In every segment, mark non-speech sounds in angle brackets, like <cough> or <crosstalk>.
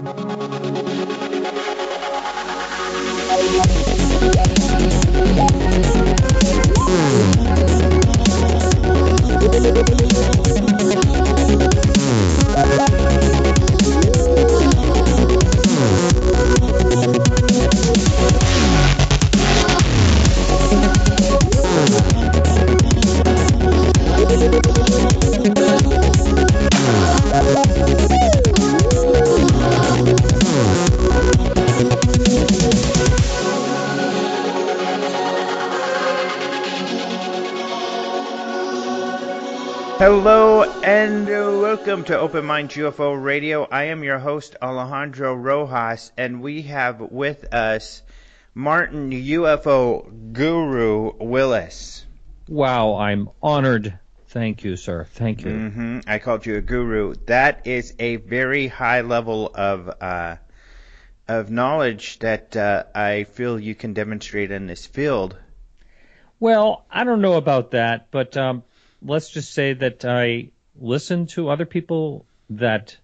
Hello and welcome to Open Mind UFO Radio. I am your host Alejandro Rojas, and we have with us Martin UFO Guru Willis. Wow, I'm honored. Thank you, sir. Thank you. hmm I called you a guru. That is a very high level of uh, of knowledge that uh, I feel you can demonstrate in this field. Well, I don't know about that, but um, let's just say that I listen to other people that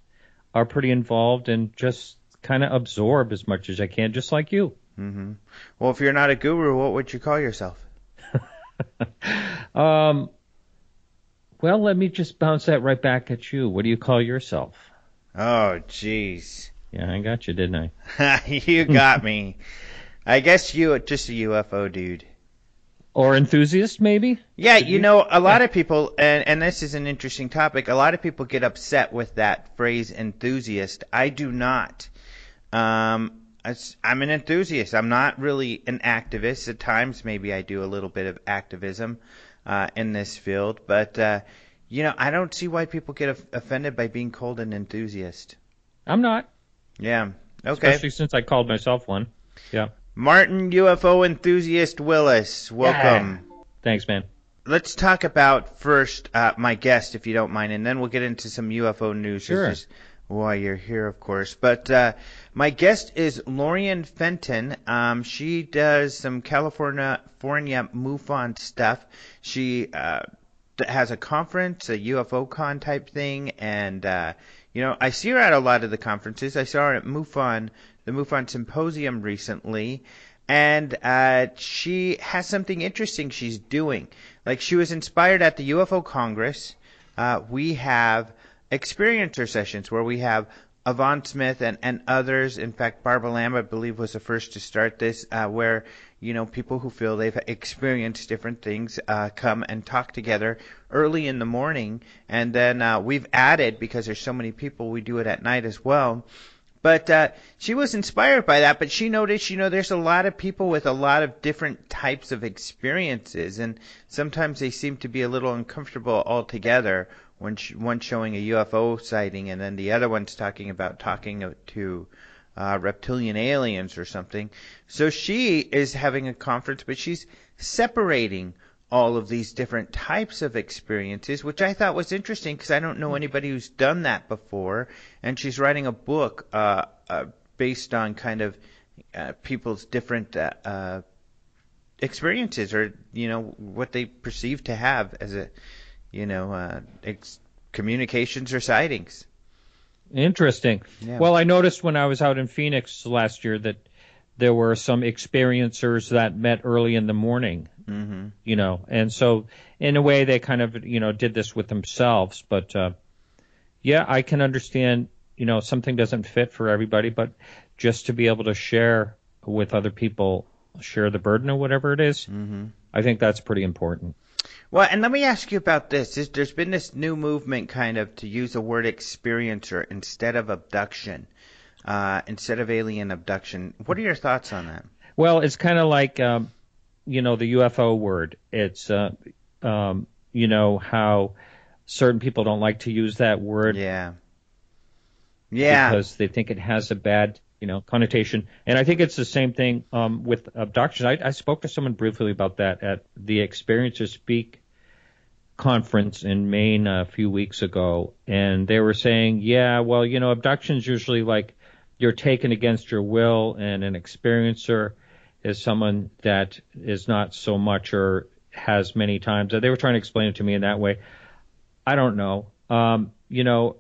are pretty involved and just kind of absorb as much as I can, just like you. hmm Well, if you're not a guru, what would you call yourself? <laughs> Um, well, let me just bounce that right back at you. What do you call yourself? Oh, jeez. Yeah, I got you, didn't I? <laughs> you got me. I guess you just a UFO dude. Or enthusiast, maybe? Yeah, Could you be. know, a lot of people, and, and this is an interesting topic, a lot of people get upset with that phrase enthusiast. I do not. Um, I'm an enthusiast. I'm not really an activist. At times, maybe I do a little bit of activism uh, in this field, but, uh, you know, I don't see why people get offended by being called an enthusiast. I'm not. Yeah. Okay. Especially since I called myself one. Yeah. Martin UFO enthusiast Willis, welcome. Thanks, man. Let's talk about first uh, my guest, if you don't mind, and then we'll get into some UFO news. Sure. Why you're here, of course. But uh, my guest is Lorien Fenton. Um, she does some California, California MUFON stuff. She uh, has a conference, a UFO con type thing, and uh, you know I see her at a lot of the conferences. I saw her at MUFON, the MUFON symposium recently, and uh, she has something interesting she's doing. Like she was inspired at the UFO Congress. Uh, we have experiencer sessions where we have Yvonne Smith and, and others. In fact, Barbara Lamb, I believe, was the first to start this, uh, where you know people who feel they've experienced different things uh, come and talk together early in the morning, and then uh, we've added because there's so many people, we do it at night as well. But uh, she was inspired by that. But she noticed, you know, there's a lot of people with a lot of different types of experiences, and sometimes they seem to be a little uncomfortable altogether. When sh- one showing a UFO sighting, and then the other one's talking about talking to uh, reptilian aliens or something. So she is having a conference, but she's separating all of these different types of experiences, which I thought was interesting because I don't know anybody who's done that before. And she's writing a book uh, uh, based on kind of uh, people's different uh, uh, experiences, or you know what they perceive to have as a, you know, uh, ex- communications or sightings. Interesting. Yeah. Well, I noticed when I was out in Phoenix last year that there were some experiencers that met early in the morning, hmm you know, and so in a way they kind of, you know, did this with themselves. But uh, yeah, I can understand, you know, something doesn't fit for everybody, but just to be able to share with other people, share the burden or whatever it is, hmm I think that's pretty important. Well, and let me ask you about this. There's been this new movement, kind of, to use the word experiencer instead of abduction, uh, instead of alien abduction. What are your thoughts on that? Well, it's kind of like, um, you know, the UFO word. It's, uh, um, you know, how certain people don't like to use that word Yeah. Yeah. because they think it has a bad, you know, connotation. And I think it's the same thing um, with abduction. I, I spoke to someone briefly about that at the Experiencer Speak conference in Maine a few weeks ago, and they were saying, yeah, well, you know, abduction's usually like you're taken against your will, and an experiencer is someone that is not so much or has many times. They were trying to explain it to me in that way. I don't know. Um, you know,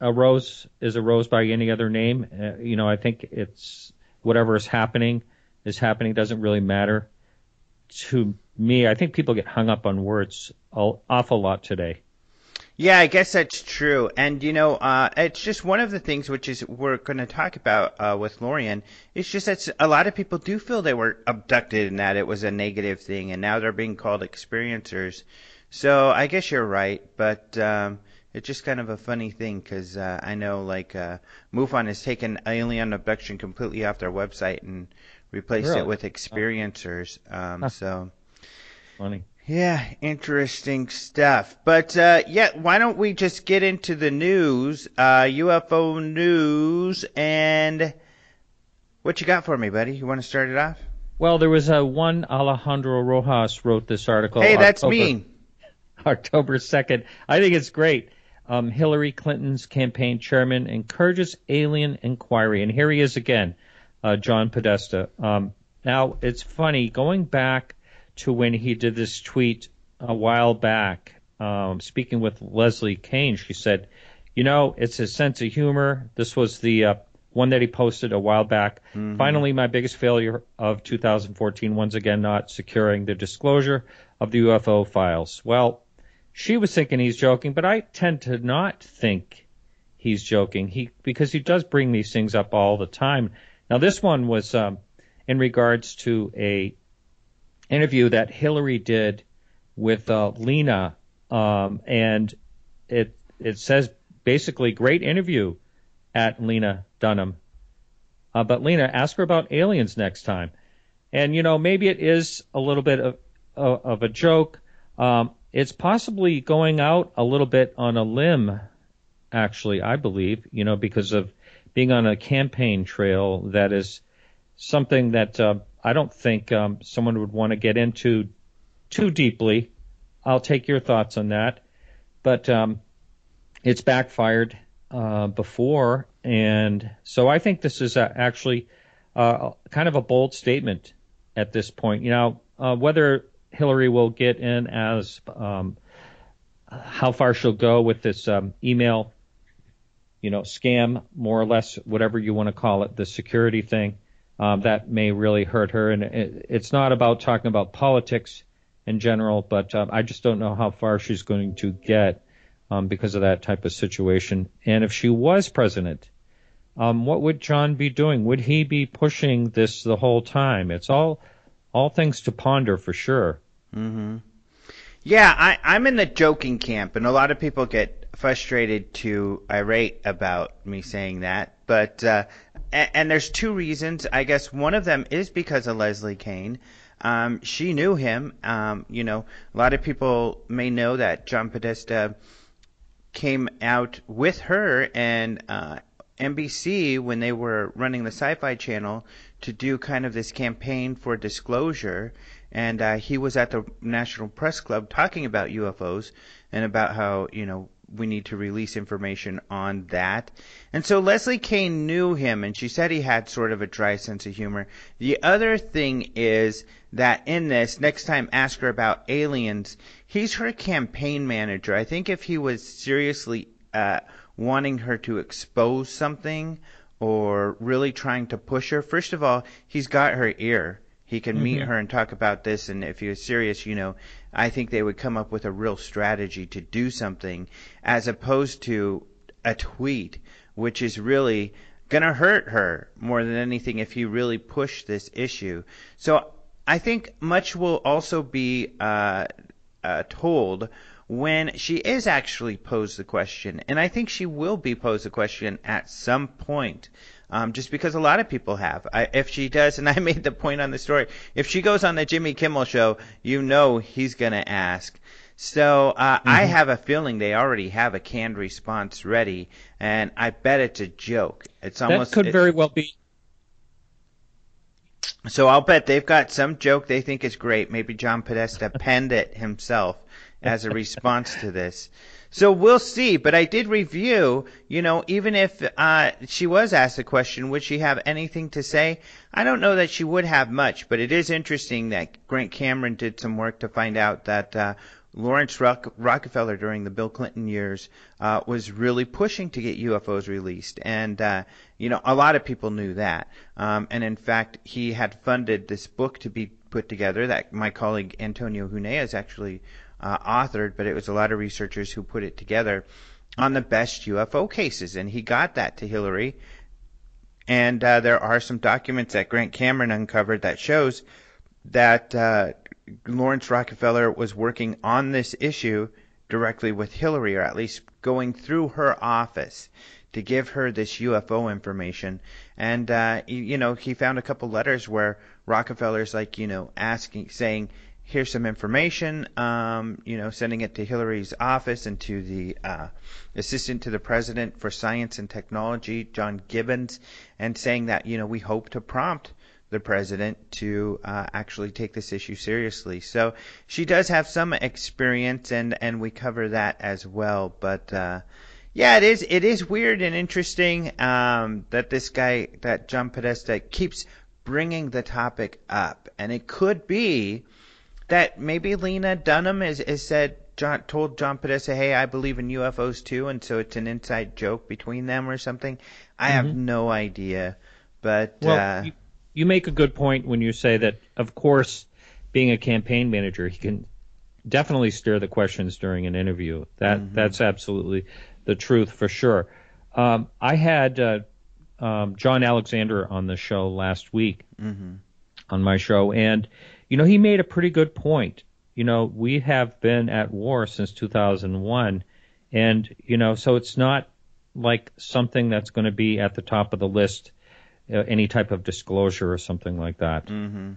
a rose is a rose by any other name. Uh, you know, I think it's whatever is happening is happening doesn't really matter to me. I think people get hung up on words an awful lot today. Yeah, I guess that's true. And you know, uh, it's just one of the things which is we're going to talk about uh, with Lorien. It's just that a lot of people do feel they were abducted and that it was a negative thing, and now they're being called experiencers. So I guess you're right, but um, it's just kind of a funny thing because uh, I know like uh, MUFON has taken alien abduction completely off their website and replaced Really? it with experiencers. Um, Huh. so. Funny. Yeah, interesting stuff. But uh, yeah, why don't we just get into the news, uh, UFO news, and what you got for me, buddy? You want to start it off? Well, there was a one Alejandro Rojas wrote this article. hey, that's October- me. <laughs> October 2nd. I think it's great. Um, Hillary Clinton's campaign chairman encourages alien inquiry. And here he is again, uh, John Podesta. Um, now, it's funny, going back to when he did this tweet a while back, um, speaking with Leslie Kean, she said, you know, it's his sense of humor. This was the uh, one that he posted a while back. Finally, my biggest failure of 2014, once again, not securing the disclosure of the UFO files. Well, she was thinking he's joking, but I tend to not think he's joking. He because he does bring these things up all the time. Now, this one was um, in regards to a interview that Hillary did with uh, Lena, um, and it it says basically great interview at Lena Dunham. Uh, but Lena, ask her about aliens next time. And you know, maybe it is a little bit of of, a joke. Um, it's possibly going out a little bit on a limb, actually. I believe, you know, because of being on a campaign trail that is something that uh, I don't think um, someone would want to get into too deeply. I'll take your thoughts on that, but um, it's backfired uh, before, and so I think this is uh, actually uh, kind of a bold statement at this point. You know, uh, whether Hillary will get in as um, how far she'll go with this um, email, you know, scam, more or less, whatever you want to call it, the security thing, um, that may really hurt her. And it, it's not about talking about politics in general, but um, I just don't know how far she's going to get um, because of that type of situation. And if she was president, um, what would John be doing? Would he be pushing this the whole time? It's all all things to ponder for sure. Yeah, I, I'm in the joking camp, and a lot of people get frustrated to irate about me saying that. But uh, and, and there's two reasons. I guess one of them is because of Leslie Kean. Um, she knew him. Um, you know, a lot of people may know that John Podesta came out with her and uh, NBC when they were running the Sci-Fi Channel to do kind of this campaign for disclosure. And uh, he was at the National Press Club talking about UFOs and about how you know we need to release information on that. And so Leslie Kean knew him, and she said he had sort of a dry sense of humor. The other thing is that in this, next time ask her about aliens, he's her campaign manager. I think if he was seriously uh, wanting her to expose something or really trying to push her, first of all, he's got her ear. He can meet her and talk about this, and if he was serious, you know, I think they would come up with a real strategy to do something, as opposed to a tweet, which is really gonna hurt her more than anything if you really push this issue. So I think much will also be uh, uh, told when she is actually posed the question, and I think she will be posed the question at some point. Um, just because a lot of people have. I, if she does, and <laughs> I made the point on the story, if she goes on the Jimmy Kimmel show, you know he's going to ask. So uh, I have a feeling they already have a canned response ready, and I bet it's a joke. It's almost that could very well be. so I'll bet they've got some joke they think is great. Maybe John Podesta penned it himself as a response to this. So we'll see. But I did review, you know, even if uh, she was asked a question, would she have anything to say? I don't know that she would have much, but it is interesting that Grant Cameron did some work to find out that uh, Laurance Rock- Rockefeller during the Bill Clinton years uh, was really pushing to get UFOs released, and uh, you know a lot of people knew that. Um, and in fact, he had funded this book to be put together that my colleague Antonio Huneeus actually uh, authored, but it was a lot of researchers who put it together on the best UFO cases, and he got that to Hillary. And uh, there are some documents that Grant Cameron uncovered that shows that uh, Laurance Rockefeller was working on this issue directly with Hillary, or at least going through her office to give her this UFO information. And uh, you know, he found a couple letters where Rockefeller's like, you know, asking, saying, "Here's some information," um, you know, sending it to Hillary's office and to the uh, assistant to the president for science and technology, John Gibbons, and saying that, you know, we hope to prompt the president to uh, actually take this issue seriously. So she does have some experience, and and we cover that as well. But uh, yeah, it is it is weird and interesting um, that this guy that John Podesta keeps bringing the topic up, and it could be that maybe Lena Dunham has, has said. John told John Podesta, "Hey, I believe in UFOs too," and so it's an inside joke between them or something. I have Mm-hmm. no idea, but Well, uh, you, you make a good point when you say that, of course, being a campaign manager, he can definitely steer the questions during an interview. That that's absolutely the truth for sure. Um, I had uh, um, John Alexander on the show last week on my show, and you know he made a pretty good point. You know we have been at war since 2001, and you know so it's not like something that's going to be at the top of the list uh, any type of disclosure or something like that. Mm.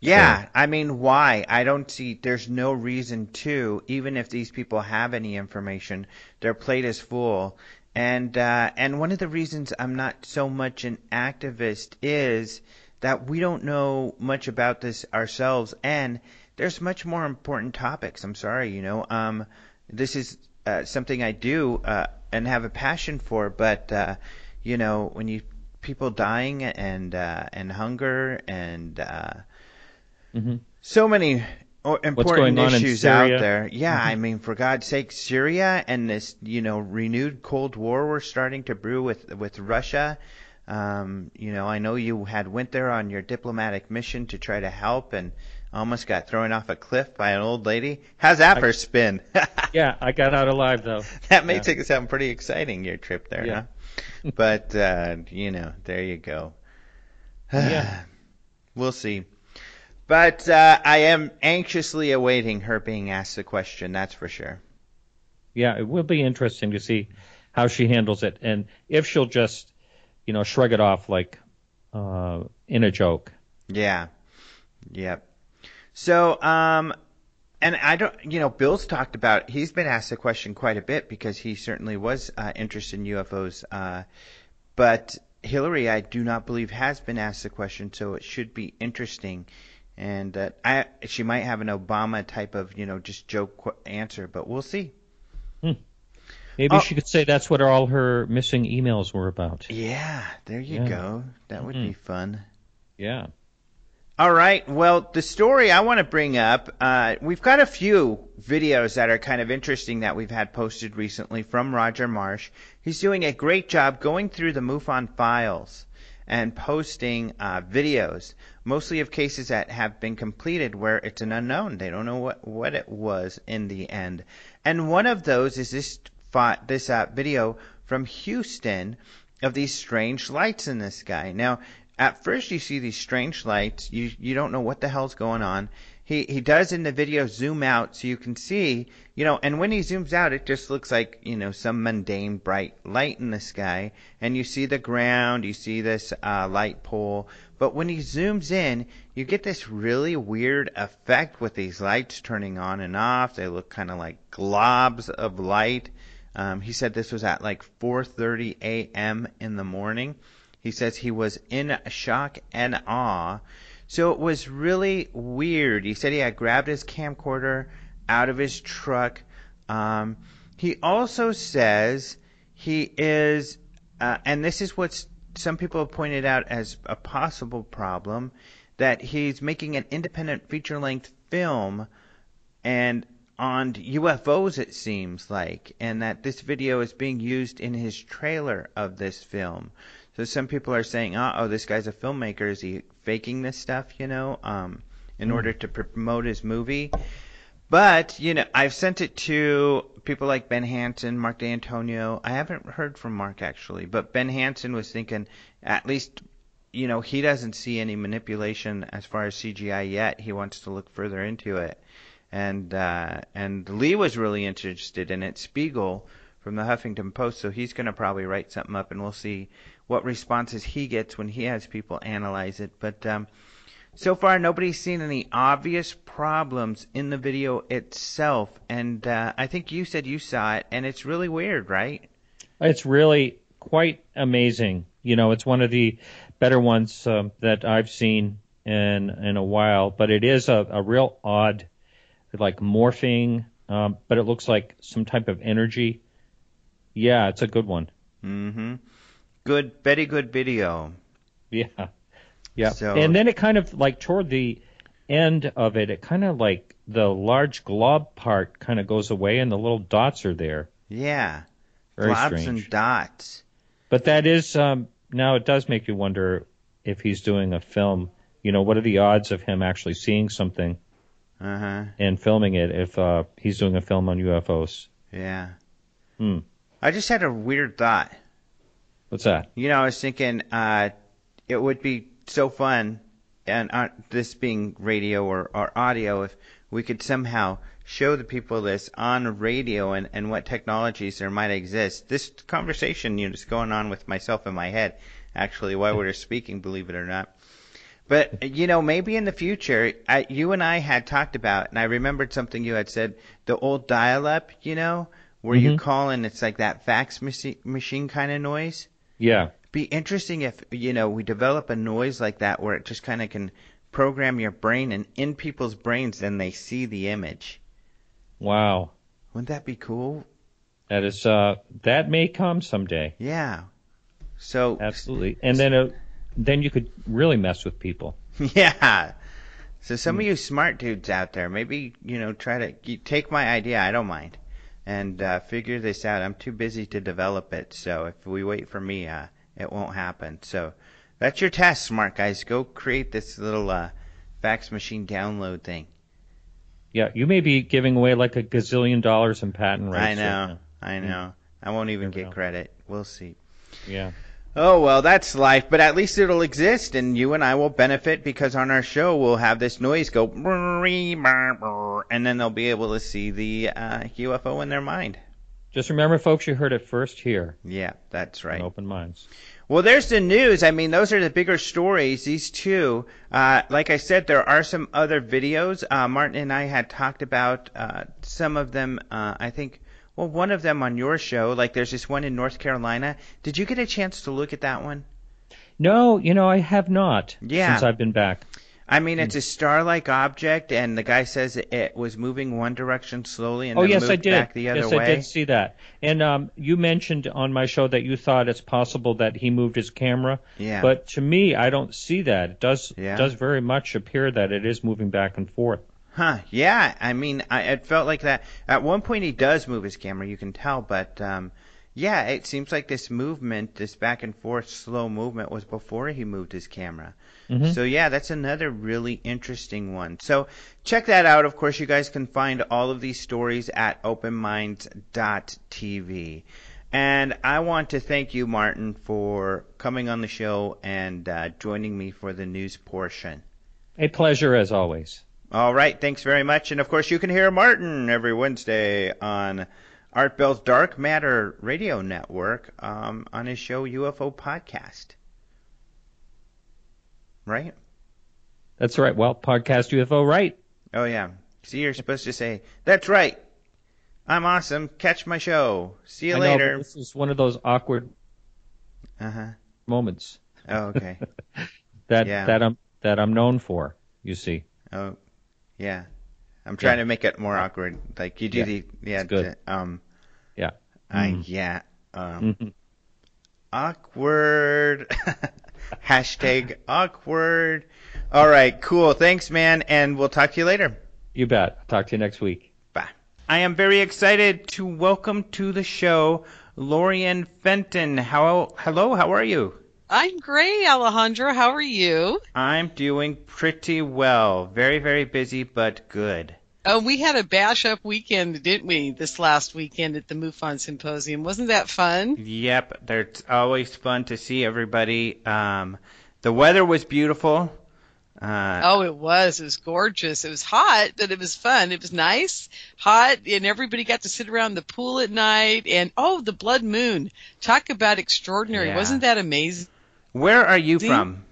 Yeah, I mean, why? I don't see. There's no reason to. Even if these people have any information, their plate is full. And uh, and one of the reasons I'm not so much an activist is that we don't know much about this ourselves, and there's much more important topics. I'm sorry, you know. Um, this is uh, something I do uh, and have a passion for, but uh, you know, when you people dying and uh, and hunger and uh, so many important issues out there. Yeah, I mean, for God's sake, Syria and this, you know, renewed Cold War we're starting to brew with with Russia. Um, you know, I know you had went there on your diplomatic mission to try to help and almost got thrown off a cliff by an old lady. How's that for a spin? <laughs> Yeah, I got out alive though. that makes Yeah. it sound pretty exciting, your trip there, Yeah. huh? but uh, you know, there you go. <sighs> Yeah. We'll see. But uh, I am anxiously awaiting her being asked the question. That's for sure. Yeah, it will be interesting to see how she handles it and if she'll just, you know, shrug it off like uh, in a joke. Yeah. Yep. So, um, and I don't, you know, Bill's talked about, he's been asked the question quite a bit because he certainly was uh, interested in UFOs. Uh, but Hillary, I do not believe, has been asked the question, so it should be interesting. And uh, I, she might have an Obama type of, you know, just joke qu- answer, but we'll see. Maybe Oh. she could say that's what all her missing emails were about. Yeah, there you Yeah. go. That would be fun. Yeah. All right. Well, the story I want to bring up, uh, we've got a few videos that are kind of interesting that we've had posted recently from Roger Marsh. He's doing a great job going through the MUFON files and posting uh, videos, mostly of cases that have been completed where it's an unknown. They don't know what, what it was in the end. And one of those is this fi- this uh, video from Houston of these strange lights in the sky. Now, at first you see these strange lights. You you don't know what the hell's going on. He he does in the video zoom out so you can see, you know, and when he zooms out it just looks like, you know, some mundane bright light in the sky and you see the ground, you see this uh, light pole, but when he zooms in, you get this really weird effect with these lights turning on and off. They look kind of like globs of light. Um, he said this was at like 4:30 a.m. in the morning. He says he was in shock and awe. So it was really weird. He said he had grabbed his camcorder out of his truck. Um, he also says he is, uh, and this is what some people have pointed out as a possible problem, that he's making an independent feature length film and on UFOs, it seems like, and that this video is being used in his trailer of this film. So some people are saying, "Uh oh, this guy's a filmmaker. Is he faking this stuff?" You know, um, in Mm. order to promote his movie. But you know, I've sent it to people like Ben Hansen, Mark D'Antonio. I haven't heard from Mark actually, but Ben Hansen was thinking at least, you know, he doesn't see any manipulation as far as CGI yet. He wants to look further into it, and uh, and Lee was really interested in it. Speigel from the Huffington Post, so he's going to probably write something up, and we'll see what responses he gets when he has people analyze it. But um, so far, nobody's seen any obvious problems in the video itself, and uh, I think you said you saw it, and it's really weird, right? It's really quite amazing. You know, it's one of the better ones um, that I've seen in in a while. But it is a, a real odd, like morphing. Um, but it looks like some type of energy. Yeah, it's a good one. Mm-hmm. Good, very good video. Yeah, yeah. So- and then it kind of like toward the end of it, it kind of like the large glob part kind of goes away, and the little dots are there. Yeah, Very globs strange. and dots. But that is um, now it does make you wonder if he's doing a film. You know, what are the odds of him actually seeing something Uh huh. and filming it if uh, he's doing a film on UFOs? Yeah. Hmm. I just had a weird thought. What's that? You know, I was thinking uh, it would be so fun, and uh, this being radio or, or audio, if we could somehow show the people this on radio and, and what technologies there might exist. This conversation, you know, is going on with myself in my head, actually, while we're speaking, believe it or not. But you know, maybe in the future, I, you and I had talked about, and I remembered something you had said, the old dial-up, you know, where you Mhm. call and it's like that fax machi- machine kind of noise Yeah. be interesting if you know we develop a noise like that where it just kind of can program your brain and in people's brains then they see the image Wow. wouldn't that be cool That is uh, that may come someday. yeah so Absolutely. And then uh, then you could really mess with people. <laughs> yeah so some of you smart dudes out there maybe you know try to take my idea i don't mind and uh, figure this out i'm too busy to develop it so if we wait for me uh, it won't happen so that's your task smart guys go create this little uh, fax machine download thing Yeah, you may be giving away like a gazillion dollars in patent rights. I right know. now. I know. I won't even Never get know. credit. We'll see. Yeah. Oh, well, that's life, but at least it'll exist, and you and I will benefit because on our show we'll have this noise go, and then they'll be able to see the uh, UFO in their mind. Just remember, folks, you heard it first here Yeah, that's right. Open Minds. Well, there's the news. I mean, those are the bigger stories. These two, uh, like I said, there are some other videos. Uh, Martin and I had talked about uh, some of them. Uh, I think, well, one of them on your show. Like, there's this one in North Carolina. Did you get a chance to look at that one? No, you know, I have not Yeah. since I've been back. I mean, it's a star-like object, and the guy says it was moving one direction slowly and oh then yes, moved I did. back the other yes, way. I did see that. And um, you mentioned on my show that you thought it's possible that he moved his camera, Yeah. but to me, I don't see that. It does Yeah. does very much appear that it is moving back and forth. Huh? Yeah. I mean, I, it felt like that. At one point, he does move his camera. You can tell, but um, yeah, it seems like this movement, this back and forth slow movement, was before he moved his camera. Mhm. So yeah, that's another really interesting one. So check that out. Of course, you guys can find all of these stories at openminds.tv. And I want to thank you, Martin, for coming on the show and uh, joining me for the news portion. A pleasure as always. All right, thanks very much. And of course, you can hear Martin every Wednesday on Art Bell's Dark Matter Radio Network um, on his show UFO Podcast. Right? That's right. Well, podcast UFO, right? Oh, yeah. See, you're supposed to say, That's right. I'm awesome. Catch my show. See you I know, later. this is one of those awkward Uh huh. moments Oh, okay. <laughs> that Yeah. that I'm that I'm known for. You see. oh, yeah. I'm trying Yeah. to make it more awkward. Like you do Yeah, the yeah. the, um. Yeah. I Mm. yeah. Um. Mhm. Awkward. <laughs> Hashtag awkward. All right, cool. Thanks, man, and we'll talk to you later. You bet. Talk to you next week. Bye. I am very excited to welcome to the show Lorien Fenton. How hello, how are you? I'm great, Alejandro. How are you? I'm doing pretty well. Very, very busy, but good. Oh, we had a bash up weekend, didn't we, this last weekend at the MUFON Symposium? Wasn't that fun? Yep, it's always fun to see everybody. Um, the weather was beautiful. Uh, oh, it was. It was gorgeous. It was hot, but it was fun. It was nice, hot, and everybody got to sit around the pool at night. And oh, the blood moon! Talk about extraordinary. Yeah. Wasn't that amazing? Where are you from?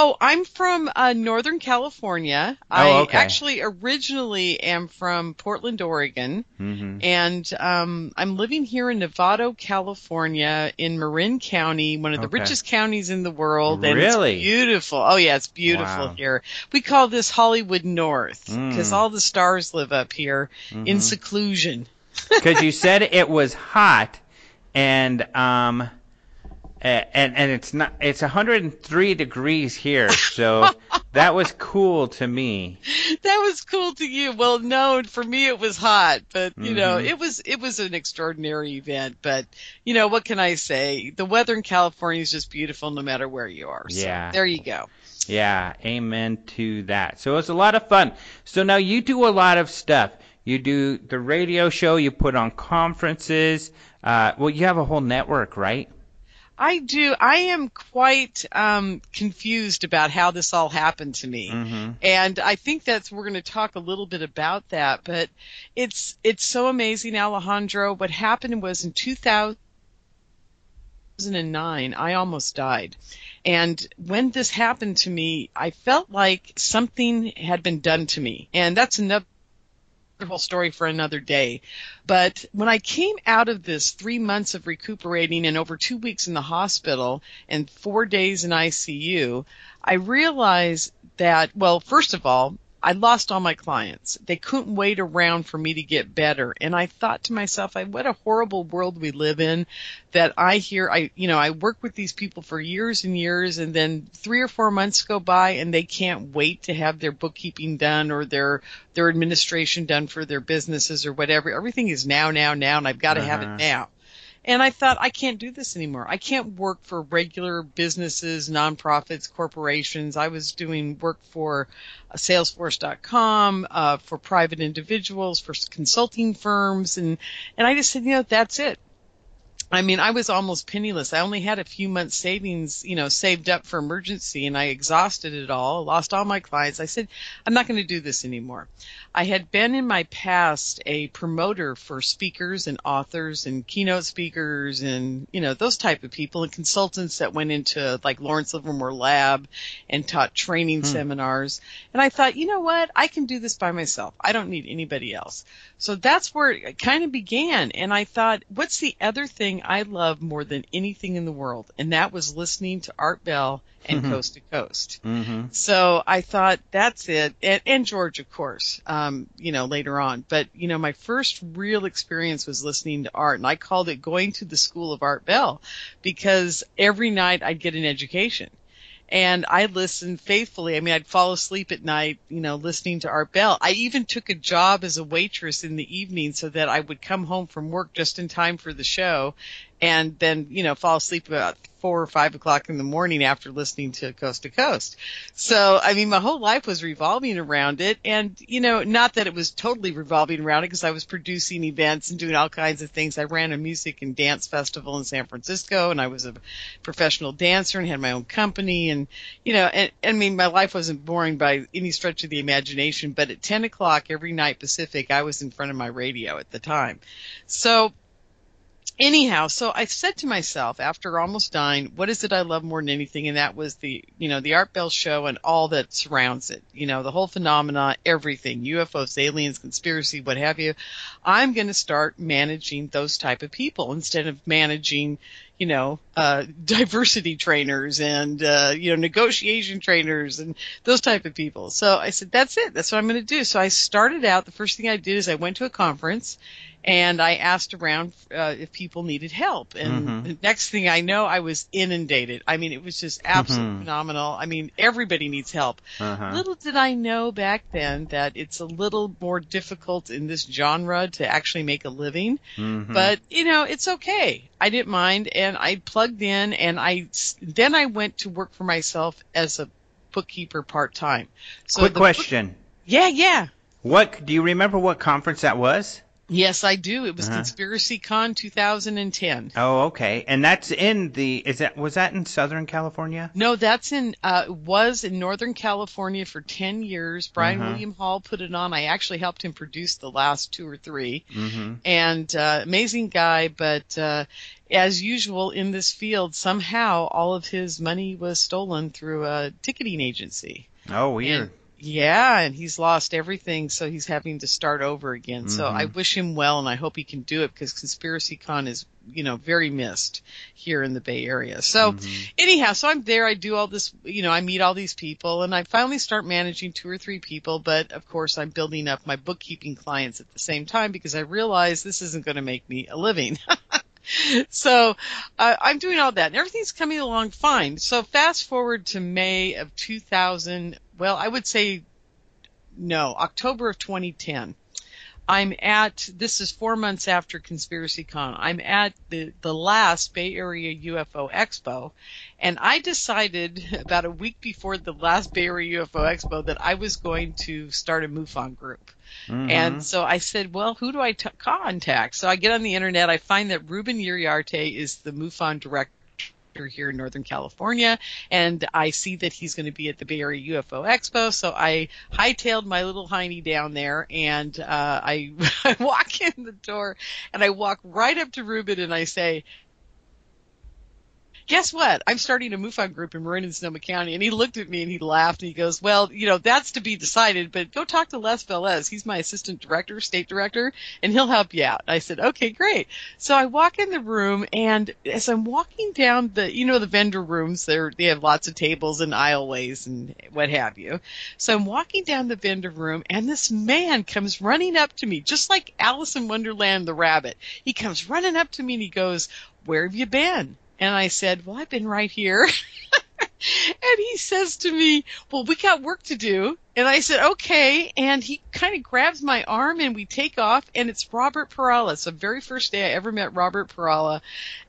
Oh, I'm from uh, Northern California. Oh, okay. I actually originally am from Portland, Oregon, mm-hmm. and um, I'm living here in Novato, California, in Marin County, one of the okay. richest counties in the world. And really? It's beautiful. Oh yeah, it's beautiful wow. here. We call this Hollywood North because Mm. all the stars live up here in Mhm. seclusion. <laughs> <laughs> Because you said it was hot, and um, and and it's not. It's 103 degrees here, so <laughs> that was cool to me. that was cool to you. Well, no, for me it was hot, but you know, Mhm. it was it was an extraordinary event. But you know, what can I say? The weather in California is just beautiful, no matter where you are. So, Yeah. there you go. Yeah, amen to that. So it's a lot of fun. So now you do a lot of stuff. You do the radio show. You put on conferences. Uh, well, you have a whole network, right? I do. I am quite um, confused about how this all happened to me, Mm-hmm. and I think that's we're going to talk a little bit about that. But it's it's so amazing, Alejandro. What happened was in 2009, I almost died, and when this happened to me, I felt like something had been done to me, and that's another whole story for another day. But when I came out of this three months of recuperating and over two weeks in the hospital and four days in ICU, I realized that, well, first of all, I lost all my clients. They couldn't wait around for me to get better. And I thought to myself, I, what a horrible world we live in that I hear, I, you know, I work with these people for years and years and then three or four months go by and they can't wait to have their bookkeeping done or their, their administration done for their businesses or whatever. Everything is now, now, now, and I've got to have Uh-huh. it now. And I thought, I can't do this anymore. I can't work for regular businesses, nonprofits, corporations. I was doing work for uh, Salesforce.com, uh, for private individuals, for consulting firms, and, and I just said, you know, that's it. I mean, I was almost penniless. I only had a few months savings, you know, saved up for emergency and I exhausted it all, lost all my clients. I said, I'm not going to do this anymore. I had been in my past a promoter for speakers and authors and keynote speakers and, you know, those type of people and consultants that went into like Lawrence Livermore Lab and taught training hmm. seminars. And I thought, you know what? I can do this by myself. I don't need anybody else. So that's where it kind of began. And I thought, what's the other thing I love more than anything in the world? And that was listening to Art Bell and Coast to Coast. Mm-hmm. So I thought that's it, and, and George, of course, um, you know, later on. But you know, my first real experience was listening to art, and I called it going to the School of Art Bell, because every night I'd get an education. And I listened faithfully. I mean, I'd fall asleep at night, you know, listening to Art Bell. I even took a job as a waitress in the evening so that I would come home from work just in time for the show and then, you know, fall asleep about four or five o'clock in the morning after listening to Coast to Coast. So, I mean, my whole life was revolving around it. And, you know, not that it was totally revolving around it because I was producing events and doing all kinds of things. I ran a music and dance festival in San Francisco and I was a professional dancer and had my own company. And, you know, and, I mean, my life wasn't boring by any stretch of the imagination, but at 10 o'clock every night Pacific, I was in front of my radio at the time. So, anyhow, so I said to myself after almost dying, what is it I love more than anything? And that was the, you know, the Art Bell show and all that surrounds it. You know, the whole phenomena, everything, UFOs, aliens, conspiracy, what have you. I'm going to start managing those type of people instead of managing, you know, uh, <laughs> diversity trainers and, uh, you know, negotiation trainers and those type of people. So I said, that's it. That's what I'm going to do. So I started out, the first thing I did is I went to a conference and I asked around uh, if people needed help. And Mhm. the next thing I know, I was inundated. I mean, it was just absolutely Mhm. phenomenal. I mean, everybody needs help. Uh-huh. Little did I know back then that it's a little more difficult in this genre to actually make a living. Mhm. But you know, it's okay. I didn't mind, and I plugged in, and I then I went to work for myself as a bookkeeper part time. So quick the book- question. yeah, yeah. What do you remember what conference that was? Yes, I do. It was Uh-huh. Conspiracy Con 2010. Oh, okay. And that's in the is that was that in Southern California? No, that's in uh was in Northern California for 10 years. Brian Uh-huh. William Hall put it on. I actually helped him produce the last two or three. Mm-hmm. and uh, amazing guy, but uh, as usual in this field, somehow all of his money was stolen through a ticketing agency. Oh, weird. And- yeah, and he's lost everything, so he's having to start over again. So Mhm. I wish him well, and I hope he can do it because Conspiracy Con is, you know, very missed here in the Bay Area. So Mhm. anyhow, so I'm there. I do all this, you know, I meet all these people, and I finally start managing two or three people. But of course, I'm building up my bookkeeping clients at the same time because I realize this isn't going to make me a living. <laughs> so uh, I'm doing all that, and everything's coming along fine. So fast forward to May of 2000. Well, I would say no, October of 2010. I'm at this is four months after Conspiracy Con. I'm at the the last Bay Area UFO Expo, and I decided <laughs> about a week before the last Bay Area UFO Expo that I was going to start a MUFON group. Mhm. And so I said, well, who do I t- contact? So I get on the internet. I find that Ruben Uriarte is the MUFON here in Northern California, and I see that he's going to be at the Bay Area UFO Expo. So I hightailed my little hiney down there, and uh, I, <laughs> I walk in the door, and I walk right up to Ruben, and I say, guess what? I'm starting a MUFON group in Marin and Sonoma County. And he looked at me and he laughed and he goes, well, you know, that's to be decided, but go talk to Les Velez. He's my assistant director, state director, and he'll help you out. I said, okay, great. So I walk in the room and as I'm walking down the, you know, the vendor rooms, they're, they have lots of tables and aisleways and what have you. So I'm walking down the vendor room and this man comes running up to me, just like Alice in Wonderland the rabbit. He comes running up to me and he goes, where have you been? And I said, well, I've been right here. <laughs> and he says to me, well, we got work to do. And I said, okay. And he kind of grabs my arm and we take off and it's Robert Perala. It's the very first day I ever met Robert Perala.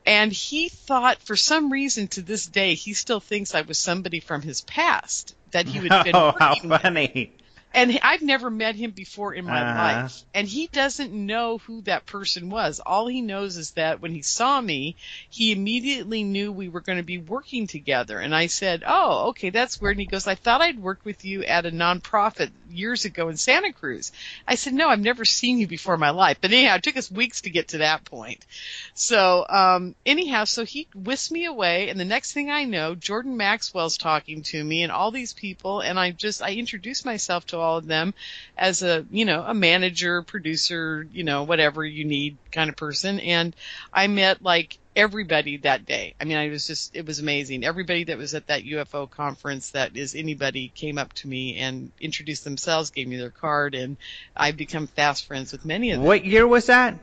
And he thought for some reason to this day, he still thinks I was somebody from his past that he would have been <laughs> oh, how working with funny. And I've never met him before in my Uh-huh. life. And he doesn't know who that person was. All he knows is that when he saw me, he immediately knew we were going to be working together. And I said, Oh, okay, that's weird. And he goes, I thought I'd worked with you at a nonprofit years ago in Santa Cruz. I said, No, I've never seen you before in my life. But anyhow, it took us weeks to get to that point. So, um, anyhow, so he whisked me away. And the next thing I know, Jordan Maxwell's talking to me and all these people. And I just, I introduced myself to all of them as a, you know, a manager, producer, you know, whatever you need kind of person. And I met like everybody that day. I mean, I was just, it was amazing. Everybody that was at that UFO conference that is anybody came up to me and introduced themselves, gave me their card, and I've become fast friends with many of them. What year was that?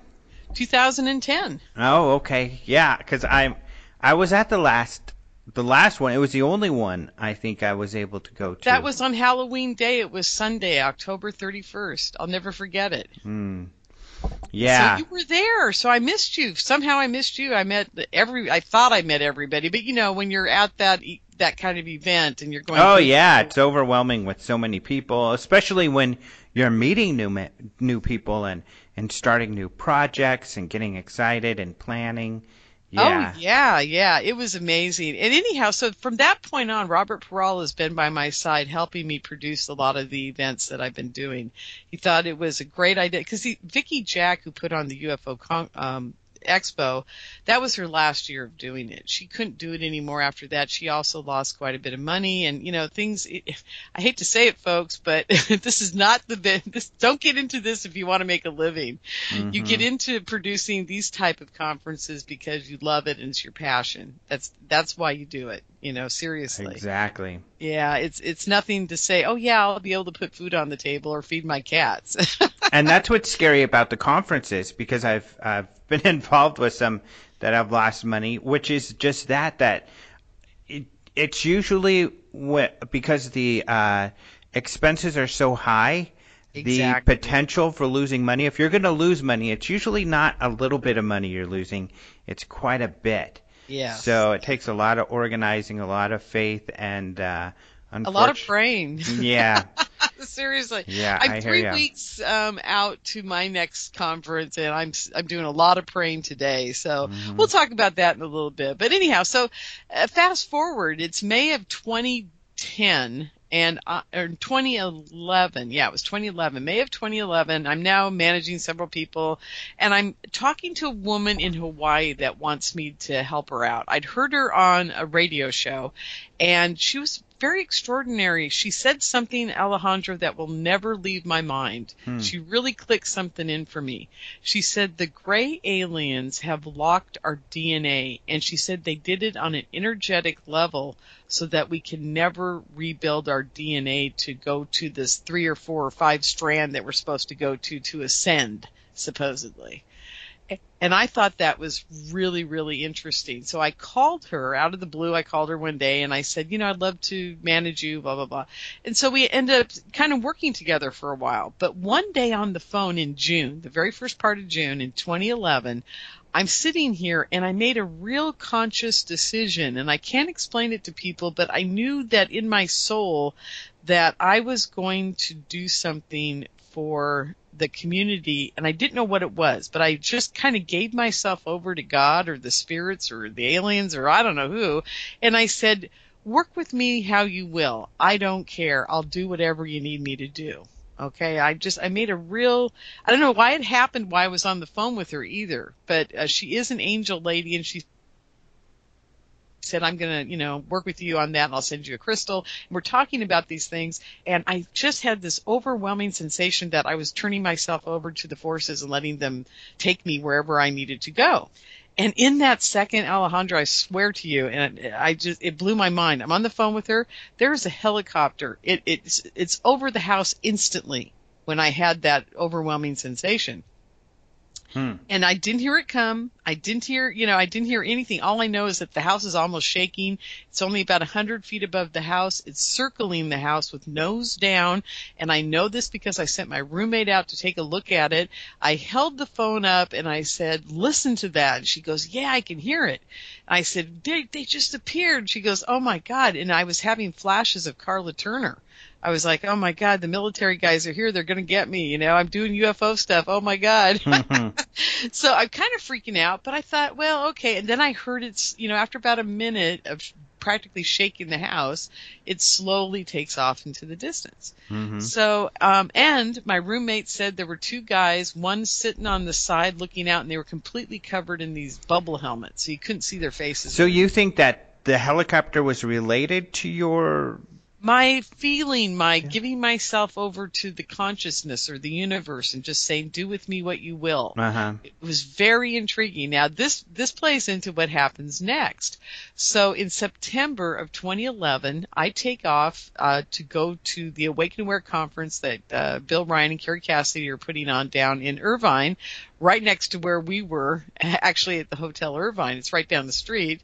2010. Oh, okay. Yeah, because I I was at the last the last one. It was the only one I think I was able to go to. That was on Halloween Day. It was Sunday, October 31st. I'll never forget it. Hmm. Yeah. So you were there. So I missed you. Somehow I missed you. I met every. I thought I met everybody, but you know when you're at that that kind of event and you're going. Oh yeah, it's overwhelming with so many people, especially when you're meeting new new people and and starting new projects and getting excited and planning. Yeah. Oh yeah, yeah. It was amazing. And anyhow, so from that point on, Robert Perala has been by my side, helping me produce a lot of the events that I've been doing. He thought it was a great idea because Vicky Jack, who put on the UFO con- um, Expo, that was her last year of doing it. She couldn't do it anymore after that. She also lost quite a bit of money, and you know things. I hate to say it, folks, but <laughs> this is not the. This don't get into this if you want to make a living. You get Mhm. into producing these type of conferences because you love it and it's your passion. That's that's why you do it. You know, seriously. Exactly. Yeah, it's it's nothing to say. Oh yeah, I'll be able to put food on the table or feed my cats. <laughs> and that's what's scary about the conferences because I've I've <laughs> been involved with some that have lost money, which is just that that it, it's usually wh- because the uh, expenses are so high. Exactly. The potential for losing money, if you're going to lose money, it's usually not a little bit of money you're losing, it's quite a bit. Yeah. So it takes a lot of organizing, a lot of faith, and uh, a lot of praying. Yeah, <laughs> Seriously. yeah, I'm I three weeks um, out to my next conference, and I'm I'm doing a lot of praying today. So Mhm. we'll talk about that in a little bit. But anyhow, so uh, fast forward, it's May of 2010. And uh, or 2011, yeah, it was 2011, May of 2011. I'm now managing several people, and I'm talking to a woman in Hawaii that wants me to help her out. I'd heard her on a radio show, and she was very extraordinary. She said something, Alejandro, that will never leave my mind. Hmm. She really clicked something in for me. She said the gray aliens have locked our DNA, and she said they did it on an energetic level so that we can never rebuild our DNA to go to this three or four or five strand that we're supposed to go to to ascend, supposedly. And I thought that was really, really interesting. So I called her out of the blue. I called her one day and I said, you know, I'd love to manage you, blah, blah, blah. And so we ended up kind of working together for a while. But one day on the phone in June, the very first part of June in 2011, I'm sitting here and I made a real conscious decision and I can't explain it to people, but I knew that in my soul that I was going to do something for the community and I didn't know what it was, but I just kind of gave myself over to God or the spirits or the aliens or I don't know who. And I said, work with me how you will. I don't care. I'll do whatever you need me to do. Okay. I just, I made a real, I don't know why it happened, why I was on the phone with her either, but uh, she is an angel lady and she said, I'm going to, you know, work with you on that and I'll send you a crystal. And we're talking about these things. And I just had this overwhelming sensation that I was turning myself over to the forces and letting them take me wherever I needed to go. And in that second, Alejandro, I swear to you, and I just, it blew my mind. I'm on the phone with her. There's a helicopter. It, it's, it's over the house instantly when I had that overwhelming sensation. Hmm. And I didn't hear it come. I didn't hear, you know, I didn't hear anything. All I know is that the house is almost shaking. It's only about a hundred feet above the house. It's circling the house with nose down. And I know this because I sent my roommate out to take a look at it. I held the phone up and I said, listen to that. And she goes, yeah, I can hear it. I said, they, they just appeared. She goes, oh my God. And I was having flashes of Karla Turner. I was like, oh my God, the military guys are here. They're going to get me. You know, I'm doing UFO stuff. Oh my God. <laughs> so I'm kind of freaking out, but I thought, well, okay. And then I heard it's, you know, after about a minute of practically shaking the house, it slowly takes off into the distance. Mhm. So, um, and my roommate said there were two guys, one sitting on the side looking out, and they were completely covered in these bubble helmets, so you couldn't see their faces. So you think that the helicopter was related to your? My feeling, my giving myself over to the consciousness or the universe and just saying, do with me what you will. Uh huh. It was very intriguing. Now this, this plays into what happens next. So in September of 2011, I take off, uh, to go to the Awake and Aware conference that, uh, Bill Ryan and Kerry Cassidy are putting on down in Irvine, right next to where we were, <laughs> actually at the Hotel Irvine. It's right down the street.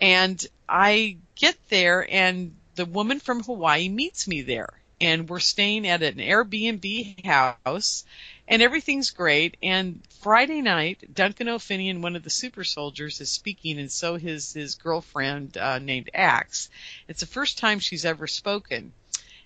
And I get there and the woman from Hawaii meets me there. And we're staying at an Airbnb house and everything's great. And Friday night, Duncan O'Finioan, one of the super soldiers, is speaking, and so his his girlfriend uh, named Axe. It's the first time she's ever spoken.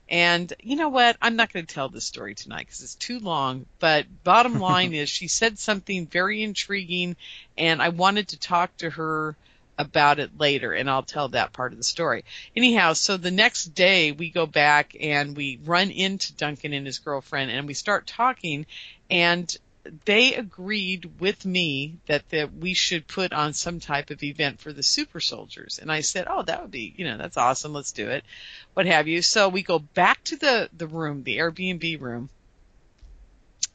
And you know what? I'm not going to tell this story tonight because it's too long. But bottom <laughs> line is, she said something very intriguing, and I wanted to talk to her about it later, and I'll tell that part of the story. Anyhow, so the next day we go back and we run into Duncan and his girlfriend, and we start talking, and they agreed with me that that we should put on some type of event for the super soldiers. And I said, "Oh, that would be, you know, that's awesome. Let's do it." What have you? So we go back to the the room, the Airbnb room,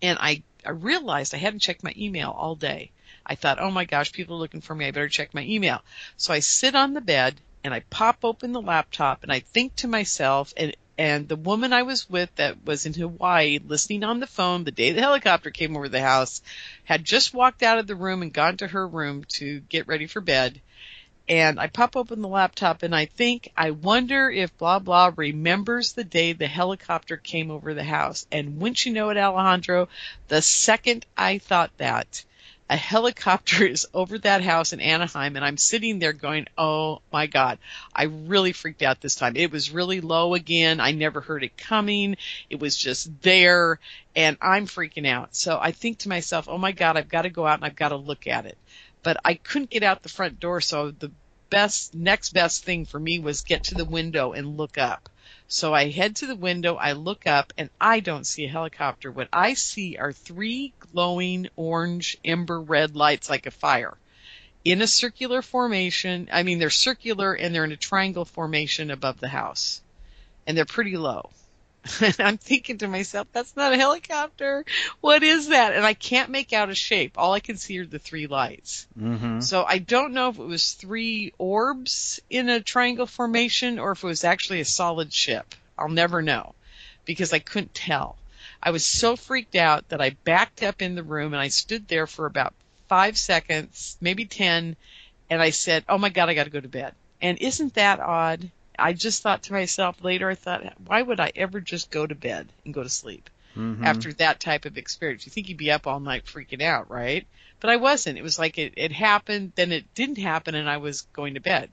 and I I realized I hadn't checked my email all day. I thought, "Oh my gosh, people are looking for me. I better check my email." So I sit on the bed and I pop open the laptop and I think to myself and and the woman I was with that was in Hawaii listening on the phone the day the helicopter came over the house had just walked out of the room and gone to her room to get ready for bed. And I pop open the laptop and I think, I wonder if blah blah remembers the day the helicopter came over the house. And wouldn't you know it, Alejandro, the second I thought that, a helicopter <laughs> is over that house in Anaheim and I'm sitting there going, Oh my God, I really freaked out this time. It was really low again. I never heard it coming. It was just there and I'm freaking out. So I think to myself, Oh my God, I've got to go out and I've got to look at it but I couldn't get out the front door. So the best, next best thing for me was get to the window and look up. So I head to the window, I look up, and I don't see a helicopter. What I see are three glowing orange ember red lights like a fire in a circular formation. I mean, they're circular and they're in a triangle formation above the house. And they're pretty low. <laughs> And I'm thinking to myself, that's not a helicopter. What is that? And I can't make out a shape. All I can see are the three lights. Mm-hmm. So I don't know if it was three orbs in a triangle formation or if it was actually a solid ship. I'll never know because I couldn't tell. I was so freaked out that I backed up in the room and I stood there for about five seconds, maybe ten, and I said, Oh my God, I gotta go to bed. And isn't that odd? I just thought to myself later, I thought, why would I ever just go to bed and go to sleep Mhm. after that type of experience? You think you'd be up all night freaking out, right? But I wasn't. It was like it, it happened, then it didn't happen, and I was going to bed.